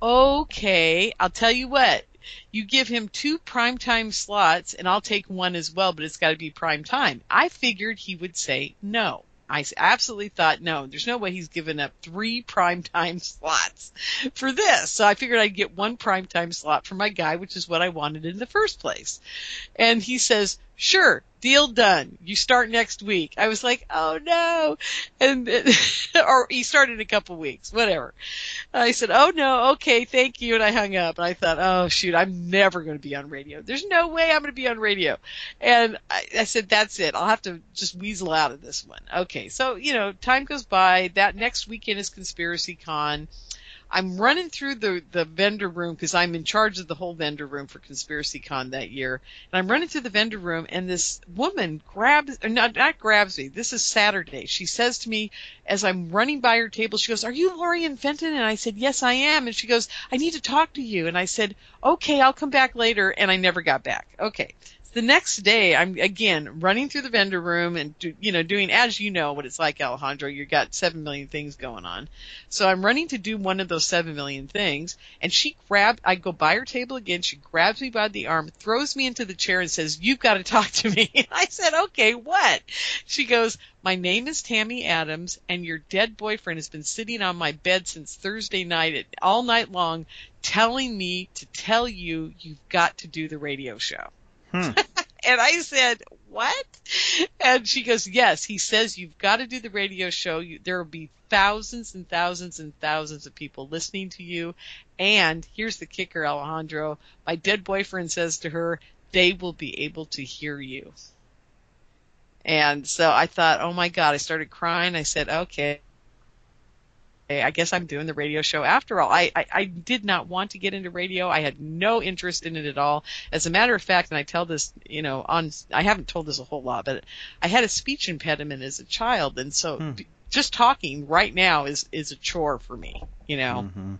okay, I'll tell you what. You give him two primetime slots and I'll take one as well, but it's got to be prime time. I figured he would say no. I absolutely thought no, there's no way he's given up three <laughs> primetime slots for this. So I figured I'd get one primetime slot for my guy, which is what I wanted in the first place. And he says, sure, deal done. You start next week. I was like, oh no. And, <laughs> or he started in a couple weeks, whatever. I said, oh no, okay, thank you. And I hung up and I thought, oh shoot, I'm never going to be on radio. There's no way I'm going to be on radio. And I, I said, that's it. I'll have to just weasel out of this one. Okay. So, you know, time goes by. That next weekend is Conspiracy Con. I'm running through the, the vendor room because I'm in charge of the whole vendor room for Conspiracy Con that year. And I'm running through the vendor room and this woman grabs, or not, not grabs me. This is Saturday. She says to me as I'm running by her table, she goes, are you Lorien Fenton? And I said, yes, I am. And she goes, I need to talk to you. And I said, okay, I'll come back later. And I never got back. Okay. The next day, I'm again running through the vendor room and do, you know doing as you know what it's like, Alejandro. You got seven million things going on, so I'm running to do one of those seven million things, and she grabbed. I go by her table again. She grabs me by the arm, throws me into the chair, and says, "You've got to talk to me." And <laughs> I said, "Okay, what?" She goes, "My name is Tammy Adams, and your dead boyfriend has been sitting on my bed since Thursday night, all night long, telling me to tell you you've got to do the radio show." Hmm. <laughs> And I said, what? And she goes, yes, he says you've got to do the radio show. You, there will be thousands and thousands and thousands of people listening to you. And here's the kicker, Alejandro. My dead boyfriend says to her, they will be able to hear you. And so I thought, oh my God, I started crying. I said, okay. I guess I'm doing the radio show after all. I, I, I did not want to get into radio. I had no interest in it at all. As a matter of fact, and I tell this, you know, on, I haven't told this a whole lot, but I had a speech impediment as a child. And so Hmm. just talking right now is, is a chore for me, you know. Mhm.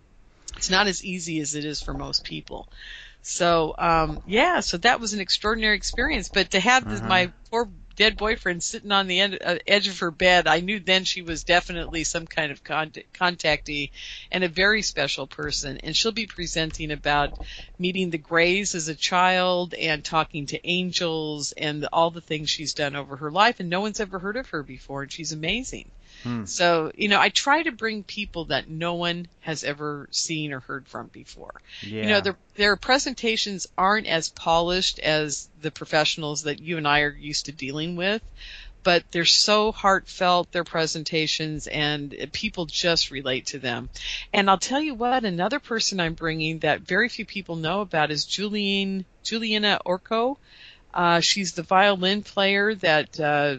It's not as easy as it is for most people. So, um, yeah, so that was an extraordinary experience. But to have this, Uh-huh. my poor dead boyfriend sitting on the end, uh, edge of her bed, I knew then she was definitely some kind of con- contactee and a very special person. And she'll be presenting about meeting the Greys as a child and talking to angels and all the things she's done over her life. And no one's ever heard of her before, and she's amazing. Hmm. So, you know, I try to bring people that no one has ever seen or heard from before. Yeah. You know, their their presentations aren't as polished as the professionals that you and I are used to dealing with, but they're so heartfelt their presentations and people just relate to them. And I'll tell you what, another person I'm bringing that very few people know about is Julian Juliana Orco. Uh, she's the violin player that uh,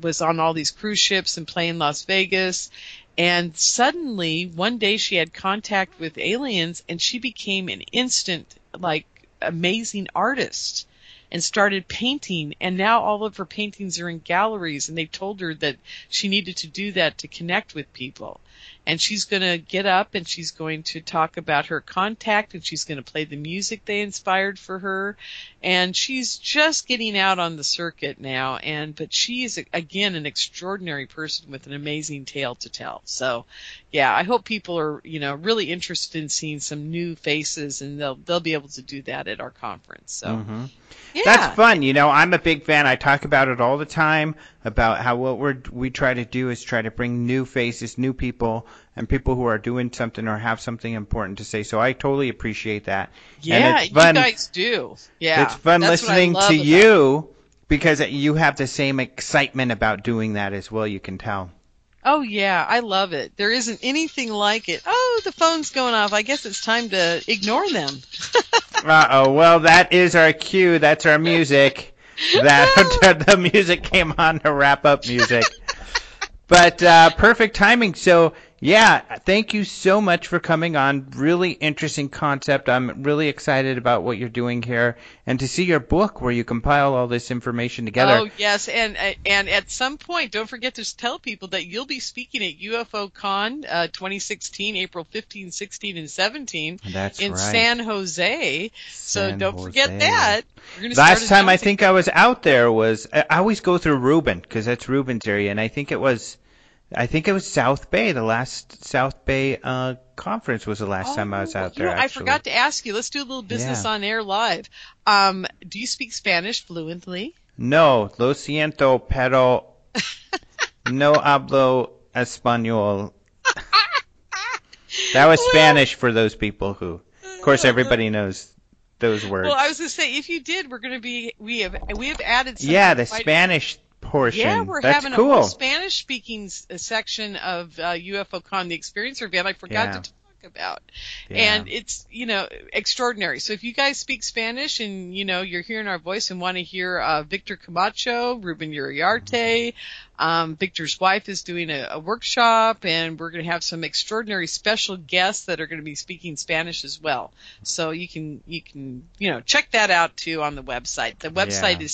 was on all these cruise ships and playing Las Vegas. And suddenly, one day she had contact with aliens and she became an instant, like, amazing artist and started painting. And now all of her paintings are in galleries and they told her that she needed to do that to connect with people. And she's going to get up and she's going to talk about her contact and she's going to play the music they inspired for her. And she's just getting out on the circuit now. And, but she is again an extraordinary person with an amazing tale to tell. So yeah, I hope people are, you know, really interested in seeing some new faces and they'll, they'll be able to do that at our conference. So Mhm. Yeah. That's fun. You know, I'm a big fan. I talk about it all the time about how what we're we try to do is try to bring new faces, new people, and people who are doing something or have something important to say. So I totally appreciate that. Yeah, and it's fun. you guys do. Yeah. it's fun listening to you because you have the same excitement about doing that as well. You can tell. Oh yeah, I love it. There isn't anything like it. Oh, the phone's going off. I guess it's time to ignore them. <laughs> Uh oh. Well, that is our cue. That's our music. <laughs> <laughs> That the music came on to wrap up music. But uh, perfect timing. So yeah, thank you so much for coming on. Really interesting concept. I'm really excited about what you're doing here, and to see your book where you compile all this information together. Oh yes, and and at some point, don't forget to tell people that you'll be speaking at UFO Con uh, 2016, April 15, 16, and 17 That's in right. San Jose. So San don't forget that. Last time I think I was out there was I I always go through Ruben because that's Ruben's area, and I think it was, I think it was South Bay. The last South Bay uh, conference was the last time I was Oh, out there. know, I forgot to ask you. Let's do a little business Yeah. on air live. Um, do you speak Spanish fluently? No, lo siento, pero <laughs> no hablo español. <laughs> That was Well- Spanish for those people who, of course, everybody knows those words. Well, I was going to say, if you did, we're going to be we have we have added. Some yeah, the Spanish portion. Yeah, we're That's having cool. a whole Spanish speaking section of uh, UFOCon, the Experiencer event. I forgot Yeah. to talk about, Yeah. and it's you know extraordinary. So if you guys speak Spanish and you know you're hearing our voice and want to hear uh, Victor Camacho, Ruben Uriarte, um, Victor's wife is doing a, a workshop, and we're going to have some extraordinary special guests that are going to be speaking Spanish as well. So you can you can you know check that out too on the website. The website Yeah. is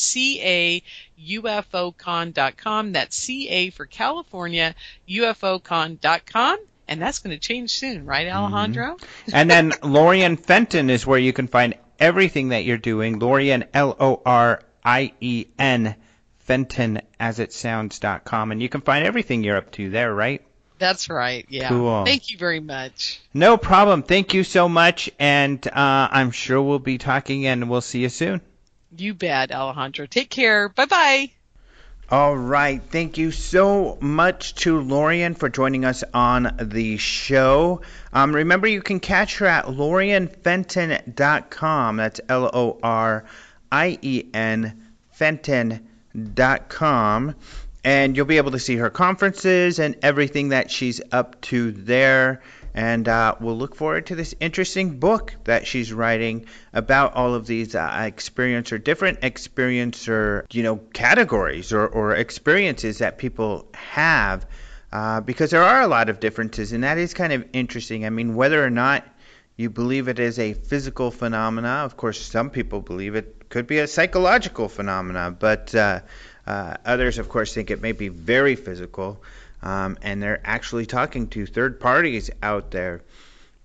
caufocon.com. That's CA for California, ufocon.com. And that's going to change soon, right, Alejandro? and then <laughs> Lorien Fenton is where you can find everything that you're doing. Lorien, L O R I E N, Fenton, as it sounds.com. And you can find everything you're up to there, right? That's right. Yeah. Cool. Thank you very much. No problem. Thank you so much. And uh, I'm sure we'll be talking and we'll see you soon. You bet, Alejandro. Take care. Bye bye. All right. Thank you so much to Lorien for joining us on the show. Um, remember, you can catch her at lorienfenton.com. That's L O R I E N Fenton.com. And you'll be able to see her conferences and everything that she's up to there. And uh, we'll look forward to this interesting book that she's writing about all of these uh, experiencer, different experiencer, you know, categories or, or experiences that people have. Uh, because there are a lot of differences, and that is kind of interesting. I mean, whether or not you believe it is a physical phenomena, of course, some people believe it could be a psychological phenomena, but uh, uh, others, of course, think it may be very physical, um, and they're actually talking to third parties out there.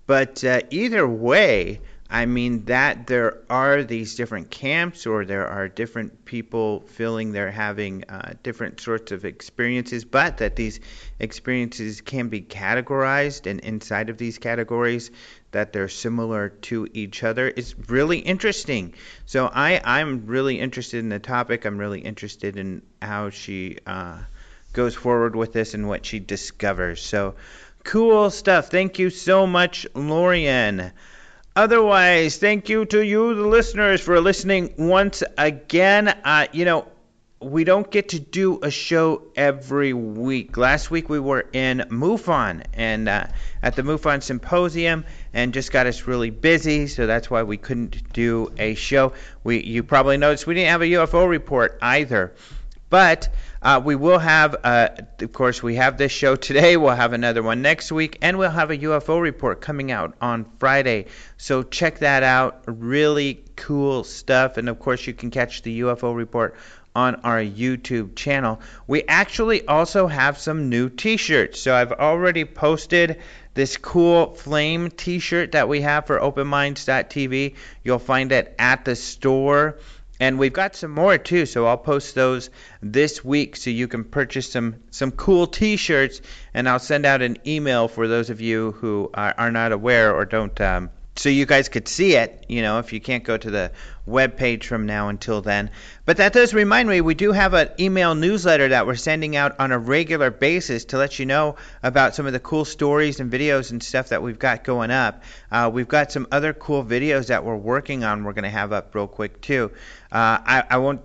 But uh, either way, I mean that there are these different camps, or there are different people feeling they're having uh, different sorts of experiences, but that these experiences can be categorized, and inside of these categories, that they're similar to each other is really interesting. So I, I'm really interested in the topic. I'm really interested in how she uh, goes forward with this and what she discovers. So cool stuff. Thank you so much, Lorien. Otherwise, thank you to you, the listeners, for listening once again. Uh, you know, we don't get to do a show every week. Last week we were in MUFON and uh, at the MUFON Symposium and just got us really busy, so that's why we couldn't do a show. We you probably noticed we didn't have a UFO report either. But uh, we will have, uh, of course, we have this show today. We'll have another one next week, and we'll have a UFO report coming out on Friday. So check that out. Really cool stuff. And of course, you can catch the UFO report on our YouTube channel. We actually also have some new t-shirts. So I've already posted this cool flame t-shirt that we have for openminds.tv. You'll find it at the store. And we've got some more too, so I'll post those this week so you can purchase some some cool T-shirts, and I'll send out an email for those of you who are, are not aware or don't um, so you guys could see it, you know, if you can't go to the web page from now until then. But that does remind me, we do have an email newsletter that we're sending out on a regular basis to let you know about some of the cool stories and videos and stuff that we've got going up. Uh, we've got some other cool videos that we're working on. We're going to have up real quick too. Uh, I, I won't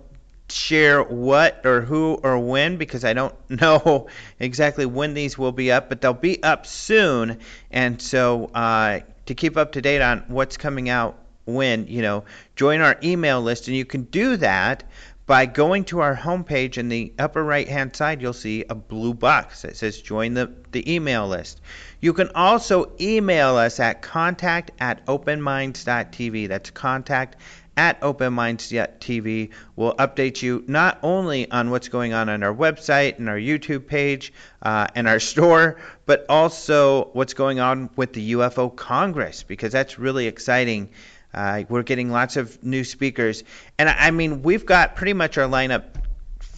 share what or who or when because I don't <laughs> know exactly when these will be up, but they'll be up soon. And so uh, to keep up to date on what's coming out when, you know, join our email list. And you can do that by going to our homepage in the upper right hand side, you'll see a blue box that says join the, the email list. You can also email us at contact at openminds.tv. That's contact at openminds.tv. We'll update you not only on what's going on on our website and our YouTube page uh, and our store, but also what's going on with the UFO Congress because that's really exciting. Uh, we're getting lots of new speakers, and I mean we've got pretty much our lineup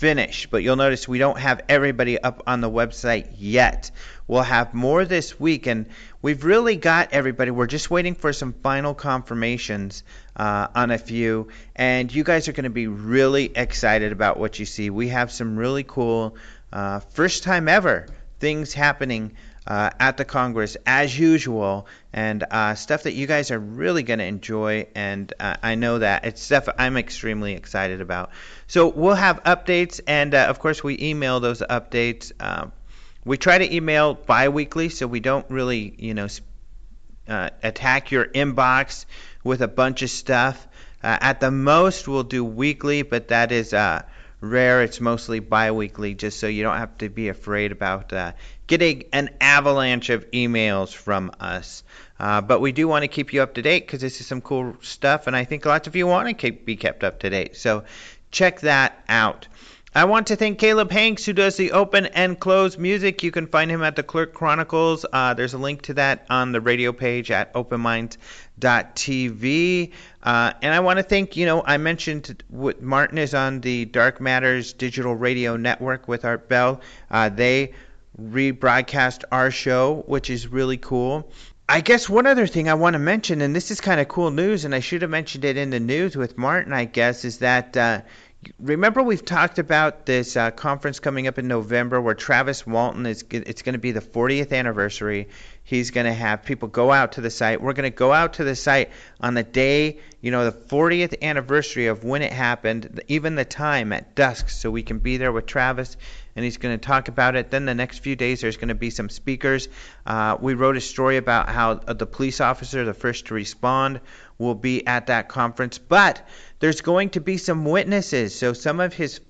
finished, but you'll notice we don't have everybody up on the website yet. We'll have more this week, and we've really got everybody. We're just waiting for some final confirmations uh, on a few, and you guys are going to be really excited about what you see. We have some really cool, uh, first time ever things happening uh, at the Congress as usual, and uh, stuff that you guys are really going to enjoy. And uh, I know that it's stuff I'm extremely excited about. So we'll have updates, and uh, of course, we email those updates. Uh, we try to email biweekly, so we don't really, you know, uh, attack your inbox with a bunch of stuff. at the most, we'll do weekly, but that is uh, rare. It's mostly biweekly, just so you don't have to be afraid about uh, getting an avalanche of emails from us. Uh, but we do want to keep you up to date because this is some cool stuff, and I think lots of you want to keep, be kept up to date. So check that out. I want to thank Caleb Hanks, who does the open and close music. You can find him at the Clerk Chronicles. Uh, there's a link to that on the radio page at openminds.tv. Uh, and I want to thank, you know, I mentioned what Martin is on the Dark Matters Digital Radio Network with Art Bell. Uh, they rebroadcast our show, which is really cool. I guess one other thing I want to mention, and this is kind of cool news, and I should have mentioned it in the news with Martin, I guess, is that uh, remember we've talked about this uh, conference coming up in November where Travis Walton is it's going to be the 40th anniversary. He's going to have people go out to the site. We're going to go out to the site on the day, you know, the 40th anniversary of when it happened, even the time at dusk, so we can be there with Travis and he's going to talk about it. Then the next few days, there's going to be some speakers. Uh, we wrote a story about how uh, the police officer, the first to respond, will be at that conference. But there's going to be some witnesses. So some of his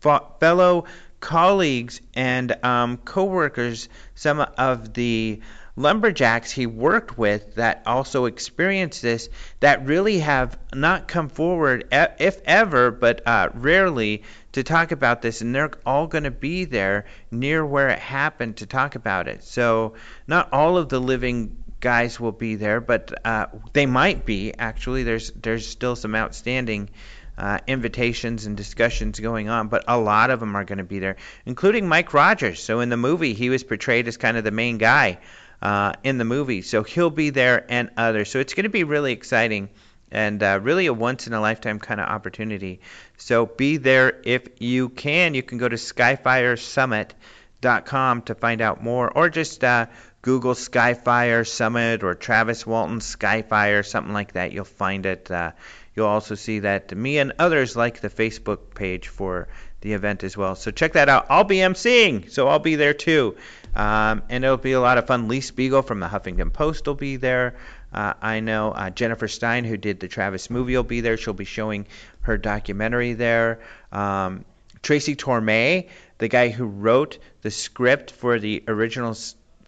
fellow colleagues and um, coworkers, some of the lumberjacks he worked with that also experienced this that really have not come forward, if ever, but uh, rarely, to talk about this. And they're all going to be there near where it happened to talk about it. So, not all of the living guys will be there, but uh, they might be. Actually, there's there's still some outstanding uh, invitations and discussions going on, but a lot of them are going to be there, including Mike Rogers. So in the movie, he was portrayed as kind of the main guy uh, in the movie. So he'll be there and others. So it's going to be really exciting and uh, really a once in a lifetime kind of opportunity. So be there if you can. You can go to skyfiresummit.com to find out more, or just uh, Google Skyfire Summit or Travis Walton Skyfire, something like that. You'll find it. Uh, you'll also see that me and others like the Facebook page for the event as well. So check that out. I'll be emceeing, so I'll be there too. Um, and it'll be a lot of fun. Lee Spiegel from the Huffington Post will be there. Uh, I know uh, Jennifer Stein, who did the Travis movie, will be there. She'll be showing her documentary there. Um, Tracy Torme, the guy who wrote the script for the original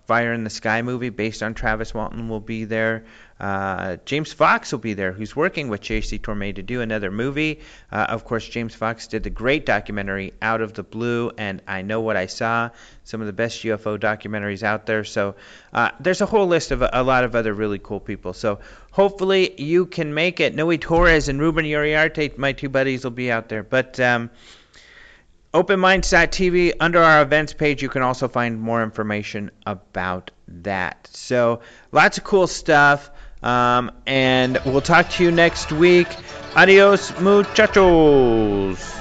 Fire in the Sky movie based on Travis Walton, will be there. Uh, James Fox will be there, who's working with Tracy Torme to do another movie. Uh, of course, James Fox did the great documentary Out of the Blue and I Know What I Saw, some of the best UFO documentaries out there. So uh, there's a whole list of a, a, lot of other really cool people. So hopefully you can make it. Noe Torres and Ruben Uriarte, my two buddies, will be out there. But um, OpenMinds.tv, under our events page, you can also find more information about that. So lots of cool stuff. Um, and we'll talk to you next week. Adios, muchachos.